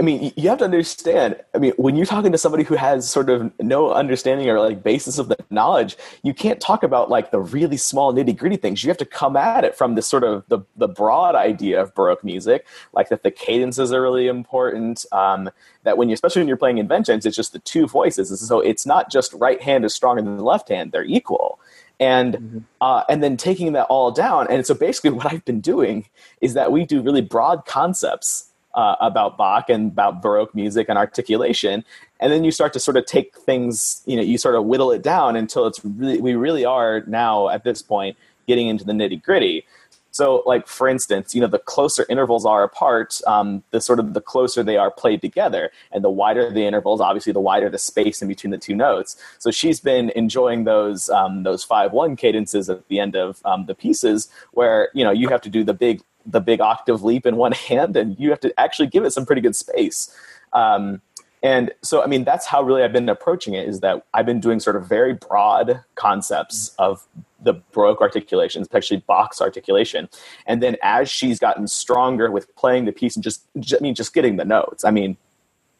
S3: I mean, you have to understand. I mean, when you're talking to somebody who has sort of no understanding or like basis of the knowledge, you can't talk about like the really small nitty gritty things. You have to come at it from this sort of the, the broad idea of Baroque music, like that the cadences are really important. Um, that when you, especially when you're playing inventions, it's just the two voices. And So it's not just right hand is stronger than the left hand; they're equal and mm-hmm. uh, and then taking that all down. And so basically, [laughs] what I've been doing is that we do really broad concepts uh, about Bach and about Baroque music and articulation. And then you start to sort of take things, you know, you sort of whittle it down until it's really, we really are now at this point getting into the nitty gritty. So, like for instance, you know, the closer intervals are apart, um, the sort of the closer they are played together, and the wider the intervals, obviously, the wider the space in between the two notes. So she's been enjoying those um, those five one cadences at the end of um, the pieces, where you know you have to do the big the big octave leap in one [laughs] hand, and you have to actually give it some pretty good space. Um, and so, I mean, that's how really I've been approaching it. Is that I've been doing sort of very broad concepts of the Baroque articulation, especially Bach's articulation. And then as she's gotten stronger with playing the piece and just, I mean, just getting the notes. I mean,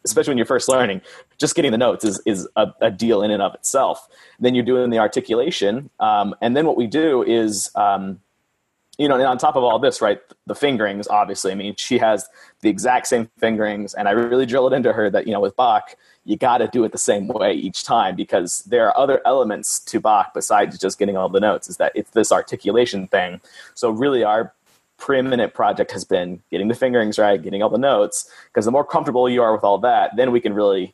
S3: especially when you're first learning, just getting the notes is, is a, a deal in and of itself. Then you're doing the articulation. Um, and then what we do is, um, you know, and on top of all this, right, the fingerings, obviously, I mean, she has the exact same fingerings, and I really drill it into her that, you know, with Bach, you got to do it the same way each time because there are other elements to Bach besides just getting all the notes, is that it's this articulation thing. So, really, our preeminent project has been getting the fingerings right, getting all the notes, because the more comfortable you are with all that, then we can really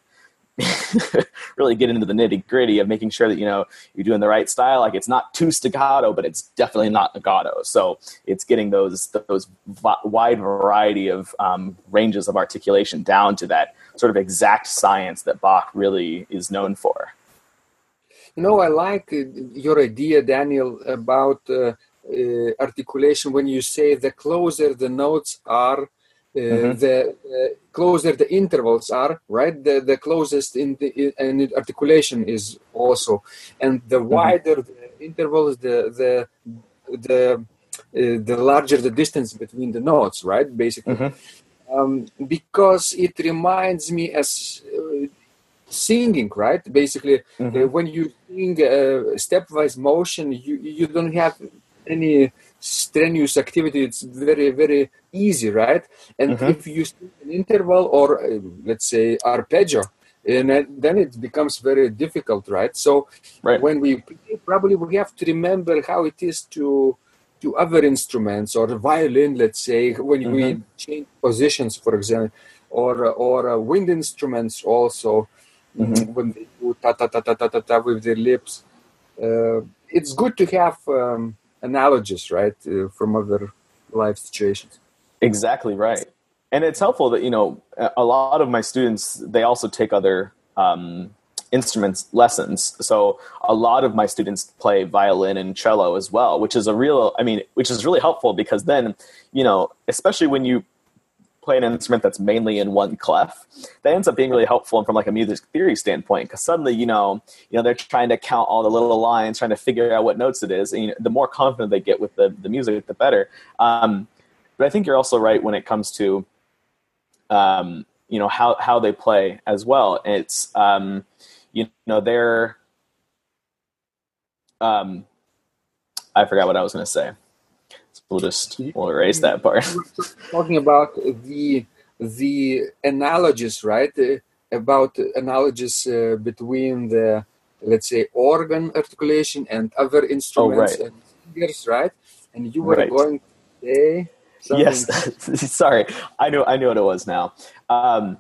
S3: [laughs] really get into the nitty gritty of making sure that you know you're doing the right style. Like it's not too staccato, but it's definitely not legato. So it's getting those those wide variety of um, ranges of articulation down to that sort of exact science that Bach really is known for.
S2: You know, I like uh, your idea, Daniel, about uh, uh, articulation when you say the closer the notes are, uh,
S3: Mhm.
S2: the uh, closer the intervals are, right? The the closest in the and articulation is also, and the wider the intervals, the the the uh, the larger the distance between the notes, right? Basically,
S3: Mhm.
S2: um, because it reminds me as uh, singing, right? Basically,
S3: Mhm.
S2: uh, when you sing uh, stepwise motion, you you don't have any strenuous activity. It's very very easy, right? And
S3: Mhm.
S2: if you an interval or uh, let's say arpeggio, and then- it becomes very difficult, right? So
S3: Right.
S2: when we play, probably we have to remember how it is to to other instruments or violin, let's say, when we change positions, for example, or or uh, wind instruments also
S3: Mhm.
S2: when they do ta ta ta ta ta ta ta with their lips. Uh, it's good to have um, analogies, right, uh, from other life situations.
S3: Exactly right. And it's helpful that, you know, a a lot of my students, they also take other um, instruments lessons. So a lot of my students play violin and cello as well, which is a real, I mean, which is really helpful because then, you know, especially when you play an instrument that's mainly in one clef, that ends up being really helpful from like a music theory standpoint because suddenly, you know, you know, they're trying to count all the little lines, trying to figure out what notes it is. And you know, the more confident they get with the, the music, the better. Um, but I think you're also right when it comes to, um, you know, how, how they play as well. It's, um, you know, they're, um, I forgot what I was going to say. We'll just, we'll erase that part.
S2: Talking about the the analogies, right? About analogies uh, between the let's say organ articulation and other instruments
S3: Oh, right.
S2: and fingers, right? And you were
S3: Right.
S2: going to say something.
S3: Yes, [laughs] sorry, I knew I knew what it was now. Um,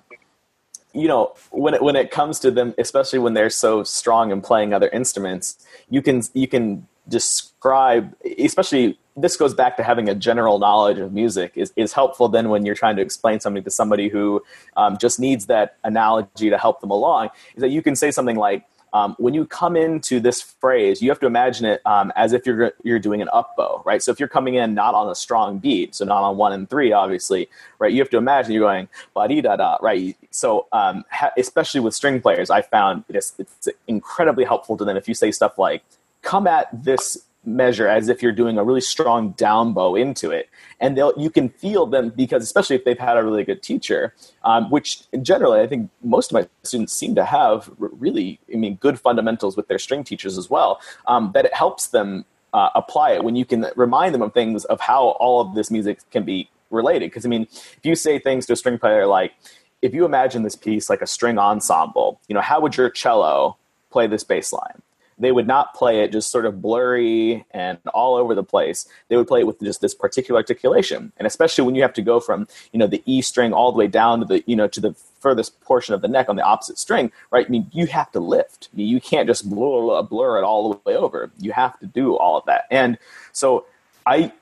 S3: you know, when it when it comes to them, especially when they're so strong in playing other instruments, you can you can describe, especially this goes back to having a general knowledge of music is, is helpful then when you're trying to explain something to somebody who um, just needs that analogy to help them along is that you can say something like um, when you come into this phrase, you have to imagine it um, as if you're you're doing an up bow, right? So if you're coming in not on a strong beat, so not on one and three, obviously, right? You have to imagine you're going ba di da da, right? So um, ha- especially with string players, I found it's, it's incredibly helpful to them if you say stuff like come at this measure as if you're doing a really strong down bow into it. And they'll you can feel them because especially if they've had a really good teacher um, which generally i think most of my students seem to have really i mean good fundamentals with their string teachers as well um, that it helps them uh, apply it when you can remind them of things of how all of this music can be related. Because i mean if you say things to a string player like if you imagine this piece like a string ensemble you know how would your cello play this bass line they would not play it just sort of blurry and all over the place. They would play it with just this particular articulation. And especially when you have to go from, you know, the E string all the way down to the, you know, to the furthest portion of the neck on the opposite string, right? I mean, you have to lift. I mean, you can't just blur, blur it all the way over. You have to do all of that. And so I,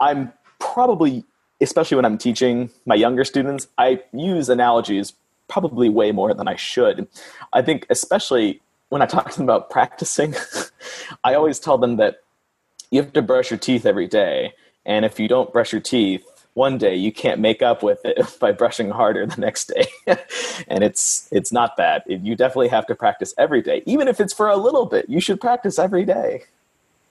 S3: I'm probably, especially when I'm teaching my younger students, I use analogies probably way more than I should. I think especially when I talk to [laughs] them about practicing, I always tell them that you have to brush your teeth every day. And if you don't brush your teeth one day, you can't make up with it [laughs] by brushing harder the next day. [laughs] and it's it's not that. You definitely have to practice every day. Even if it's for a little bit, you should practice every day.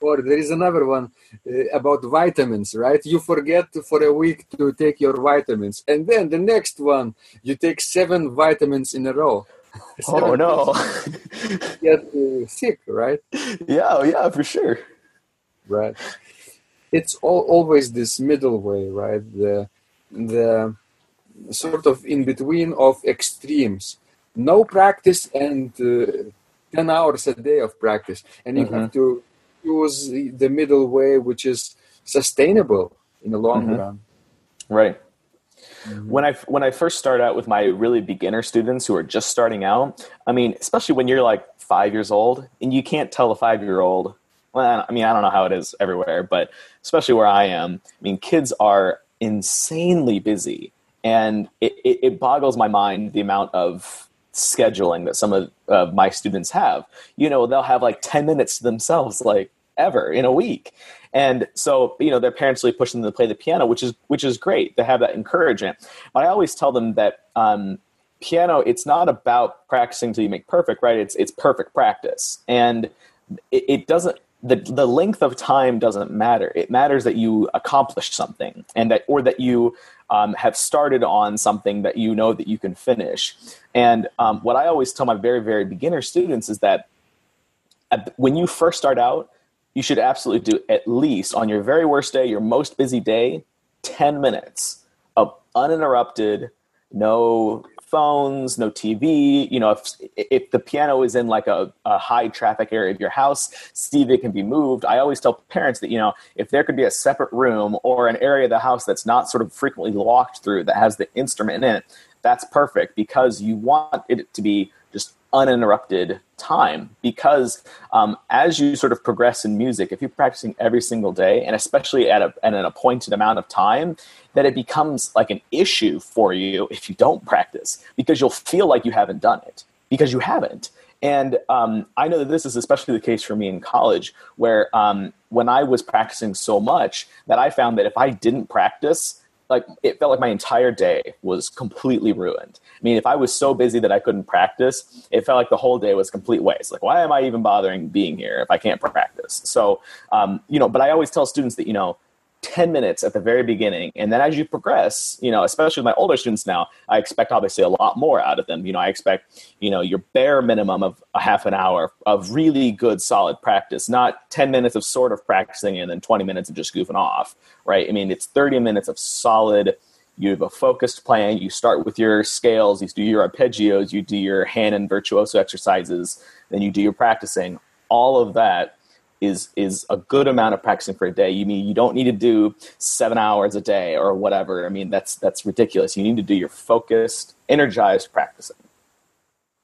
S2: Or there is another one uh, about vitamins, right? You forget for a week to take your vitamins, and then the next one you take seven vitamins in a row. [laughs]
S3: Oh no.
S2: Get [laughs] sick, right?
S3: yeah, oh, yeah, for sure.
S2: Right. It's all, always this middle way, right? The the sort of in between of extremes. No practice and uh, ten hours a day of practice, and you have to use the- middle way, which is sustainable in the long
S3: Mhm.
S2: run.
S3: Right. When I when I first start out with my really beginner students who are just starting out, I mean, especially when you're like five years old and you can't tell a five year old. Well, I mean, I don't know how it is everywhere, but especially where I am, I mean, kids are insanely busy, and it, it, it boggles my mind the amount of scheduling that some of uh, my students have. You know, they'll have like ten minutes to themselves, like ever in a week. And so, you know, their parents really push them to play the piano, which is which is great to have that encouragement. But I always tell them that um, piano, it's not about practicing till you make perfect, right? It's it's perfect practice, and it, it doesn't. The, the length of time doesn't matter. It matters that you accomplished something, and that or that you um, have started on something that you know that you can finish. And um, what I always tell my very very beginner students is that when you first start out, you should absolutely do at least on your very worst day, your most busy day, 10 minutes of uninterrupted, no phones, no TV. You know, if, if the piano is in like a, a high traffic area of your house, see if it can be moved. I always tell parents that, you know, if there could be a separate room or an area of the house that's not sort of frequently walked through that has the instrument in it, that's perfect because you want it to be just uninterrupted time because um, as you sort of progress in music if you're practicing every single day and especially at, a, at an appointed amount of time that it becomes like an issue for you if you don't practice because you'll feel like you haven't done it because you haven't. And um, I know that this is especially the case for me in college, where um, when I was practicing so much that I found that if I didn't practice, like it felt like my entire day was completely ruined. I mean, if I was so busy that I couldn't practice, it felt like the whole day was complete waste. Like, why am I even bothering being here if I can't practice? So, um, you know, but I always tell students that you know 10 minutes at the very beginning. And then as you progress, you know, especially with my older students now, I expect obviously a lot more out of them. You know, I expect, you know, your bare minimum of a half an hour of really good, solid practice, not 10 minutes of sort of practicing and then 20 minutes of just goofing off, right? I mean, it's 30 minutes of solid, you have a focused plan. You start with your scales, you do your arpeggios, you do your hand and virtuoso exercises, then you do your practicing. All of that is is a good amount of practicing for a day. You mean you don't need to do seven hours a day or whatever. I mean that's that's ridiculous. You need to do your focused, energized practicing.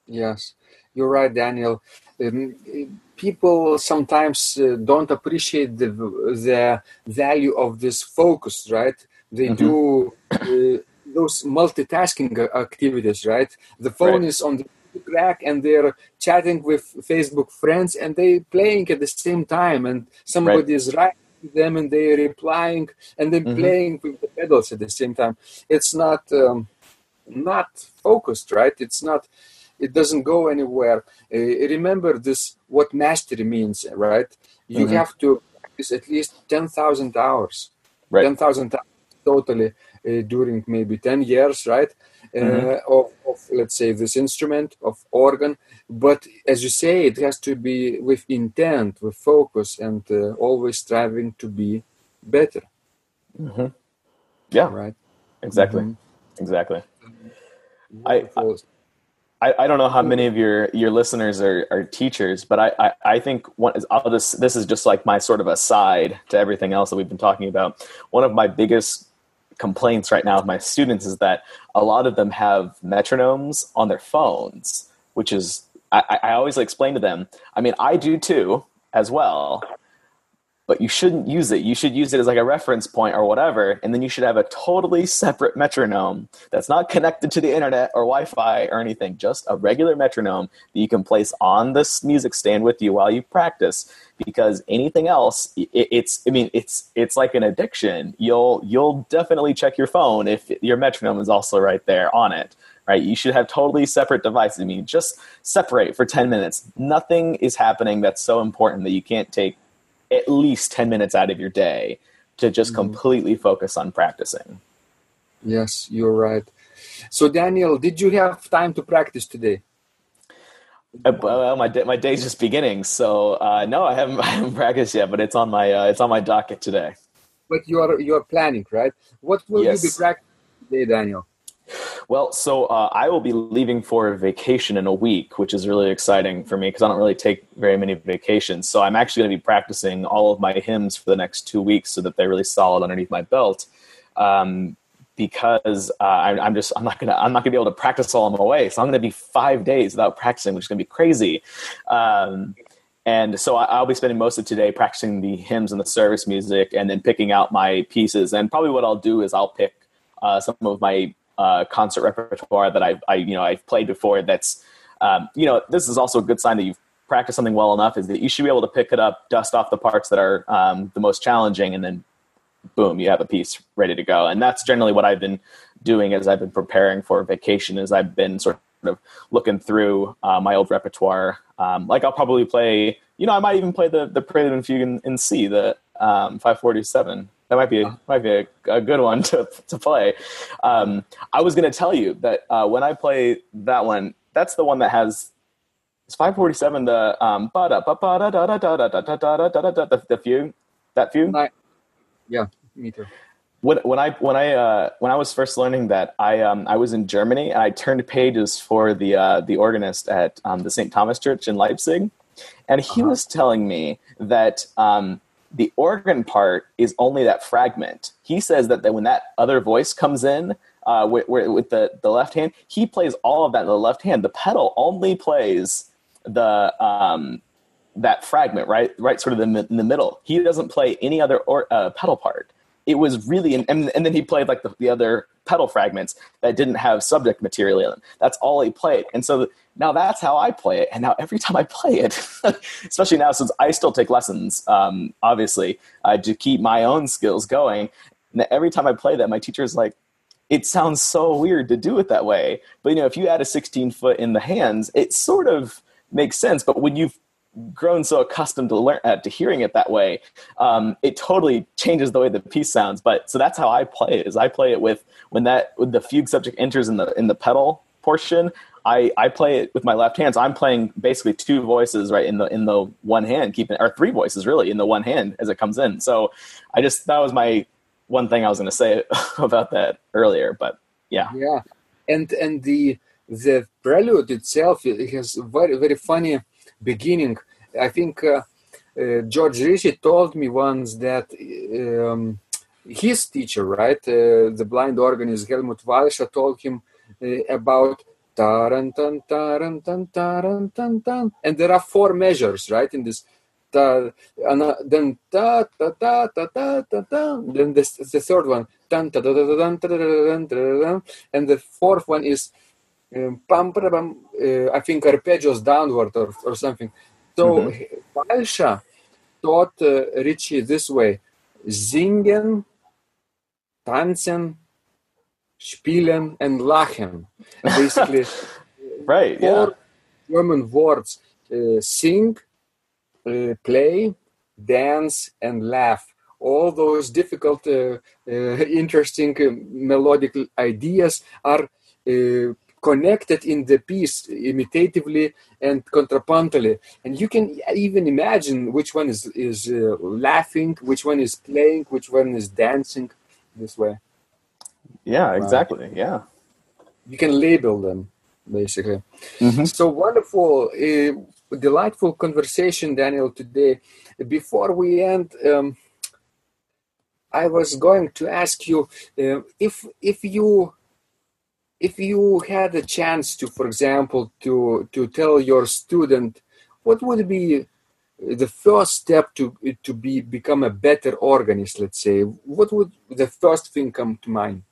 S2: Yes, you're right, Daniel. Um, people sometimes uh, don't appreciate the the value of this focus. Right? They mm-hmm. do uh, those multitasking activities. Right? The phone right. is on the rack and they're chatting with Facebook friends and they playing at the same time and somebody right. is writing them and they're replying and then mm-hmm. playing with the pedals at the same time. It's not um, not focused, right? It's not. It doesn't go anywhere. Uh, remember this: what mastery means, right? You mm-hmm. have to practice at least ten thousand hours. Right. Ten thousand totally uh, during maybe ten years, right? Mm-hmm. Uh, of, of, let's say this instrument of organ. But as you say it has to be with intent with focus and uh, always striving to be better.
S3: Mm-hmm. yeah. Right? Exactly. Mm-hmm. exactly. I, I, I don't know how many of your, your listeners are, are teachers, but I, I, I think one is, I'll just, this is just like my sort of aside to everything else that we've been talking about. One of my biggest complaints right now with my students is that a lot of them have metronomes on their phones, which is I, I always explain to them. I mean, I do too as well, but you shouldn't use it. You should use it as like a reference point or whatever, and then you should have a totally separate metronome that's not connected to the internet or Wi-Fi or anything. Just a regular metronome that you can place on this music stand with you while you practice. Because anything else, it, it's I mean, it's it's like an addiction. You'll you'll definitely check your phone if your metronome is also right there on it right? You should have totally separate devices. I mean, just separate for 10 minutes. Nothing is happening that's so important that you can't take at least 10 minutes out of your day to just mm-hmm. completely focus on practicing.
S2: Yes, you're right. So, Daniel, did you have time to practice today?
S3: Uh, well, my day, my day's just beginning, so uh, no, I haven't, [laughs] I haven't practiced yet, but it's on my uh, it's on my docket today.
S2: But you are you are planning, right? What will yes. you be practicing today, Daniel?
S3: Well, so uh, I will be leaving for a vacation in a week, which is really exciting for me because I don't really take very many vacations. So I'm actually going to be practicing all of my hymns for the next two weeks so that they're really solid underneath my belt. Um, because uh, I, am just I'm not gonna I'm not gonna be able to practice all them away. So I'm gonna be five days without practicing, which is gonna be crazy. Um, and so I'll be spending most of today practicing the hymns and the service music, and then picking out my pieces. And probably what I'll do is I'll pick uh, some of my uh, concert repertoire that I, I, you know, I've played before. That's, um, you know, this is also a good sign that you've practiced something well enough is that you should be able to pick it up, dust off the parts that are um, the most challenging, and then boom, you have a piece ready to go. And that's generally what I've been doing as I've been preparing for vacation. Is I've been sort of looking through uh, my old repertoire. Um, like I'll probably play, you know, I might even play the the Prelude and Fugue in, in C, the um, 547. That might be might be a, a, good one to to play. Um, I was going to tell you that uh, when I play that one, that's the one that has it's 547 the um ba da ba da da da da da da da da da da the, the fugue that fugue
S2: yeah me too
S3: when, when I when I uh, when I was first learning that I um, I was in Germany and I turned pages for the uh, the organist at um, the St. Thomas Church in Leipzig, and he uh-huh. was telling me that um, the organ part is only that fragment. He says that, that when that other voice comes in uh, with, with the the left hand, he plays all of that in the left hand. The pedal only plays the um, that fragment, right, right, sort of in the, in the middle. He doesn't play any other or, uh, pedal part. It was really, and, and then he played like the, the other pedal fragments that didn't have subject material in them. That's all he played, and so now that's how I play it. And now every time I play it, [laughs] especially now since I still take lessons, um, obviously uh, to keep my own skills going. And every time I play that, my teacher's like, it sounds so weird to do it that way. But you know, if you add a 16 foot in the hands, it sort of makes sense. But when you've grown so accustomed to learn uh, to hearing it that way, um, it totally changes the way the piece sounds. But so that's how I play it. Is I play it with when that when the fugue subject enters in the in the pedal portion. I, I play it with my left hand. I'm playing basically two voices right in the in the one hand, keeping or three voices really in the one hand as it comes in. So I just that was my one thing I was going to say [laughs] about that earlier. But yeah,
S2: yeah, and and the the prelude itself it has a very very funny beginning. I think uh, uh, George Ritchie told me once that um, his teacher, right, uh, the blind organist Helmut Walcha, told him uh, about taran tan taran tan taran tan tan, and there are four measures, right, in this. Ta, and, uh, then ta ta ta ta ta ta ta. Then the, the third one, and the fourth one is um, pam, pam, uh, I think arpeggios downward or, or something. So mm-hmm. Taught uh, Ritchie this way: singen, tanzen, spielen, and lachen. [laughs] Basically,
S3: right?
S2: Four yeah. German words: uh, sing, uh, play, dance, and laugh all those difficult, uh, uh, interesting uh, melodic ideas are uh, connected in the piece imitatively and contrapuntally and you can even imagine which one is is uh, laughing which one is playing which one is dancing this way
S3: yeah exactly right. yeah
S2: you can label them basically mm-hmm. so wonderful uh, delightful conversation daniel today before we end um, i was going to ask you uh, if if you if you had a chance to, for example, to to tell your student what would be the first step to to be become a better organist, let's say, what would the first thing come to mind?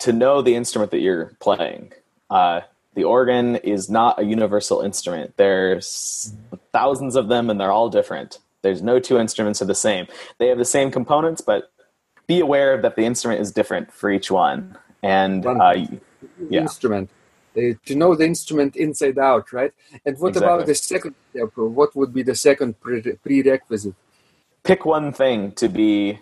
S3: To know the instrument that you're playing. Uh, the organ is not a universal instrument. There's thousands of them, and they're all different. There's no two instruments are the same. They have the same components, but be aware that the instrument is different for each one. And uh,
S2: yeah. instrument. Uh, to know the instrument inside out, right? And what exactly. about the second step? What would be the second pre- prerequisite?
S3: Pick one thing to be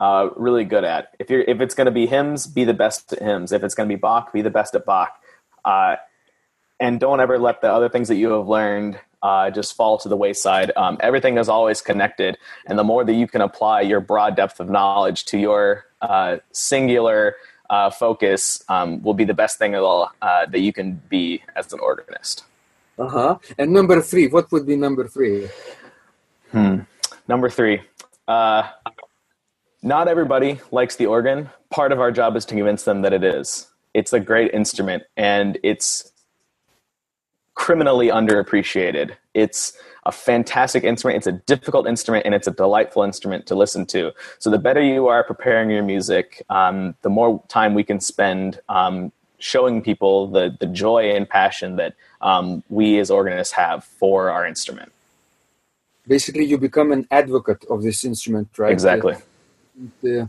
S3: uh, really good at. If you're if it's going to be hymns, be the best at hymns. If it's going to be Bach, be the best at Bach. Uh, and don't ever let the other things that you have learned uh, just fall to the wayside. Um, everything is always connected, and the more that you can apply your broad depth of knowledge to your uh, singular uh, focus um, will be the best thing uh, that you can be as an organist.
S2: Uh huh. And number three, what would be number three?
S3: Hmm. Number three. Not everybody likes the organ. Part of our job is to convince them that it is. It's a great instrument and it's criminally underappreciated. It's a fantastic instrument. It's a difficult instrument and it's a delightful instrument to listen to. So the better you are preparing your music, um, the more time we can spend um, showing people the the joy and passion that um, we as organists have for our instrument.
S2: Basically, you become an advocate of this instrument, right?
S3: Exactly.
S2: Uh,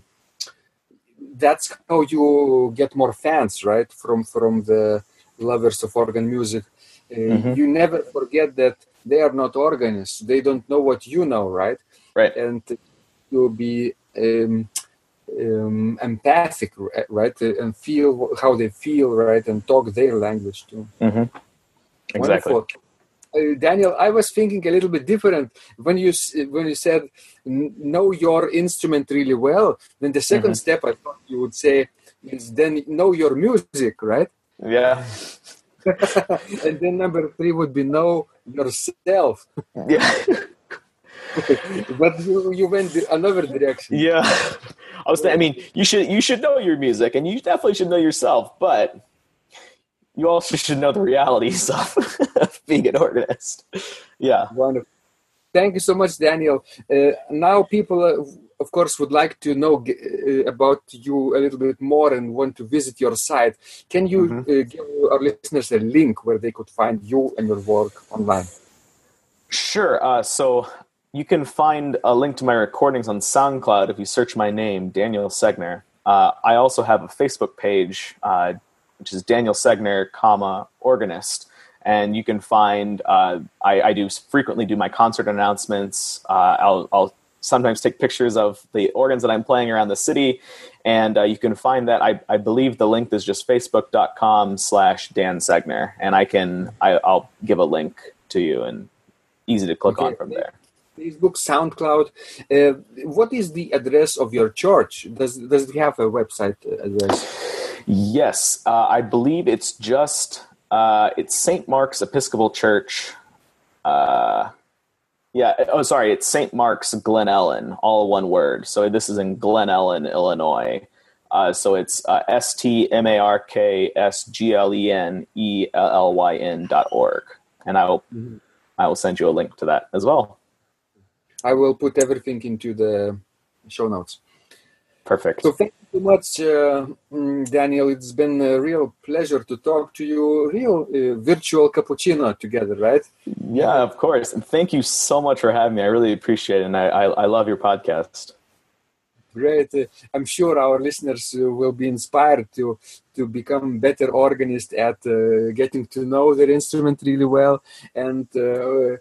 S2: that's how you get more fans, right? From from the lovers of organ music. Uh, mm-hmm. You never forget that they are not organists. They don't know what you know, right?
S3: Right.
S2: And you'll be um, um, empathic, right, and feel how they feel, right, and talk their language too.
S3: Mm-hmm. Exactly. Wonderful.
S2: Uh, Daniel, I was thinking a little bit different when you when you said know your instrument really well. Then the 2nd mm-hmm. step I thought you would say is then know your music, right?
S3: Yeah. [laughs]
S2: and then number three would be know yourself.
S3: Yeah. [laughs]
S2: but you, you went another direction.
S3: Yeah. [laughs] I was. Th- I mean, you should you should know your music, and you definitely should know yourself. But you also should know the realities [laughs] of being an organist. Yeah.
S2: Wonderful. Thank you so much, Daniel. Uh, now, people, uh, of course, would like to know uh, about you a little bit more and want to visit your site. Can you mm-hmm. Uh, give our listeners a link where they could find you and your work online?
S3: Sure. Uh, so you can find a link to my recordings on SoundCloud if you search my name, Daniel Segner. Uh, I also have a Facebook page, uh, which is Daniel Segner, comma organist, and you can find. Uh, I, I, do frequently do my concert announcements. Uh, I'll, I'll, sometimes take pictures of the organs that I'm playing around the city, and uh, you can find that. I, I, believe the link is just facebook.com/slash Dan Segner, and I can I, will give a link to you and easy to click okay. on from there.
S2: Facebook, SoundCloud. Uh, what is the address of your church? Does does it have a website address?
S3: Yes, uh, I believe it's just uh, it's St. Mark's Episcopal Church. Uh, yeah. Oh, sorry. It's St. Mark's Glen Ellyn, all one word. So this is in Glen Ellyn, Illinois. Uh, so it's uh, S T M A R K S G L E N E L L Y N dot org, and I will mm-hmm. I will send you a link to that as well.
S2: I will put everything into the show notes.
S3: Perfect.
S2: So so much, uh, mm, Daniel. It's been a real pleasure to talk to you. Real uh, virtual cappuccino together, right?
S3: Yeah, of course. And thank you so much for having me. I really appreciate it, and I, I, I love your podcast.
S2: Great. Uh, I'm sure our listeners uh, will be inspired to to become better organists at uh, getting to know their instrument really well and uh,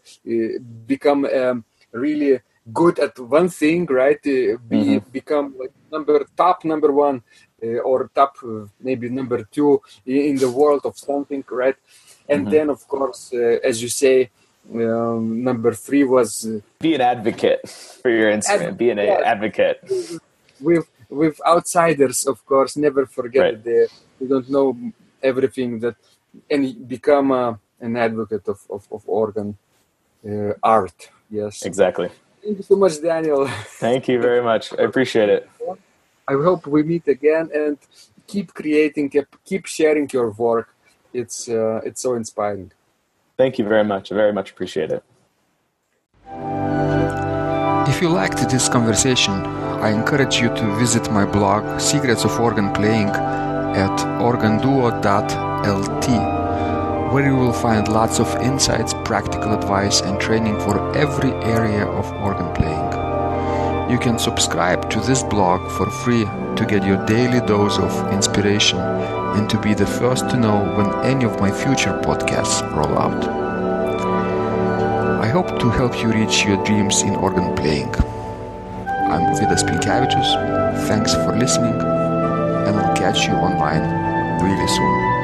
S2: become. Um, really good at one thing, right? Uh, be mm-hmm. become like number top number one uh, or top uh, maybe number two in the world of something, right? And mm-hmm. then of course, uh, as you say, um, number three was uh,
S3: be an advocate for your instrument. Ad- be an yeah, advocate
S2: with with outsiders, of course. Never forget right. that they, they don't know everything that and become uh, an advocate of of, of organ art Yes.
S3: Exactly.
S2: Thank you so much, Daniel.
S3: Thank you very much. I appreciate it.
S2: I hope we meet again and keep creating, keep keep sharing your work. It's uh, it's so inspiring.
S3: Thank you very much. I very much appreciate it.
S1: If you liked this conversation, I encourage you to visit my blog Secrets of Organ Playing at organduo.lt where you will find lots of insights, practical advice, and training for every area of organ playing. You can subscribe to this blog for free to get your daily dose of inspiration and to be the first to know when any of my future podcasts roll out. I hope to help you reach your dreams in organ playing. I'm Vidas Pinkevičius. Thanks for listening, and I'll catch you online really soon.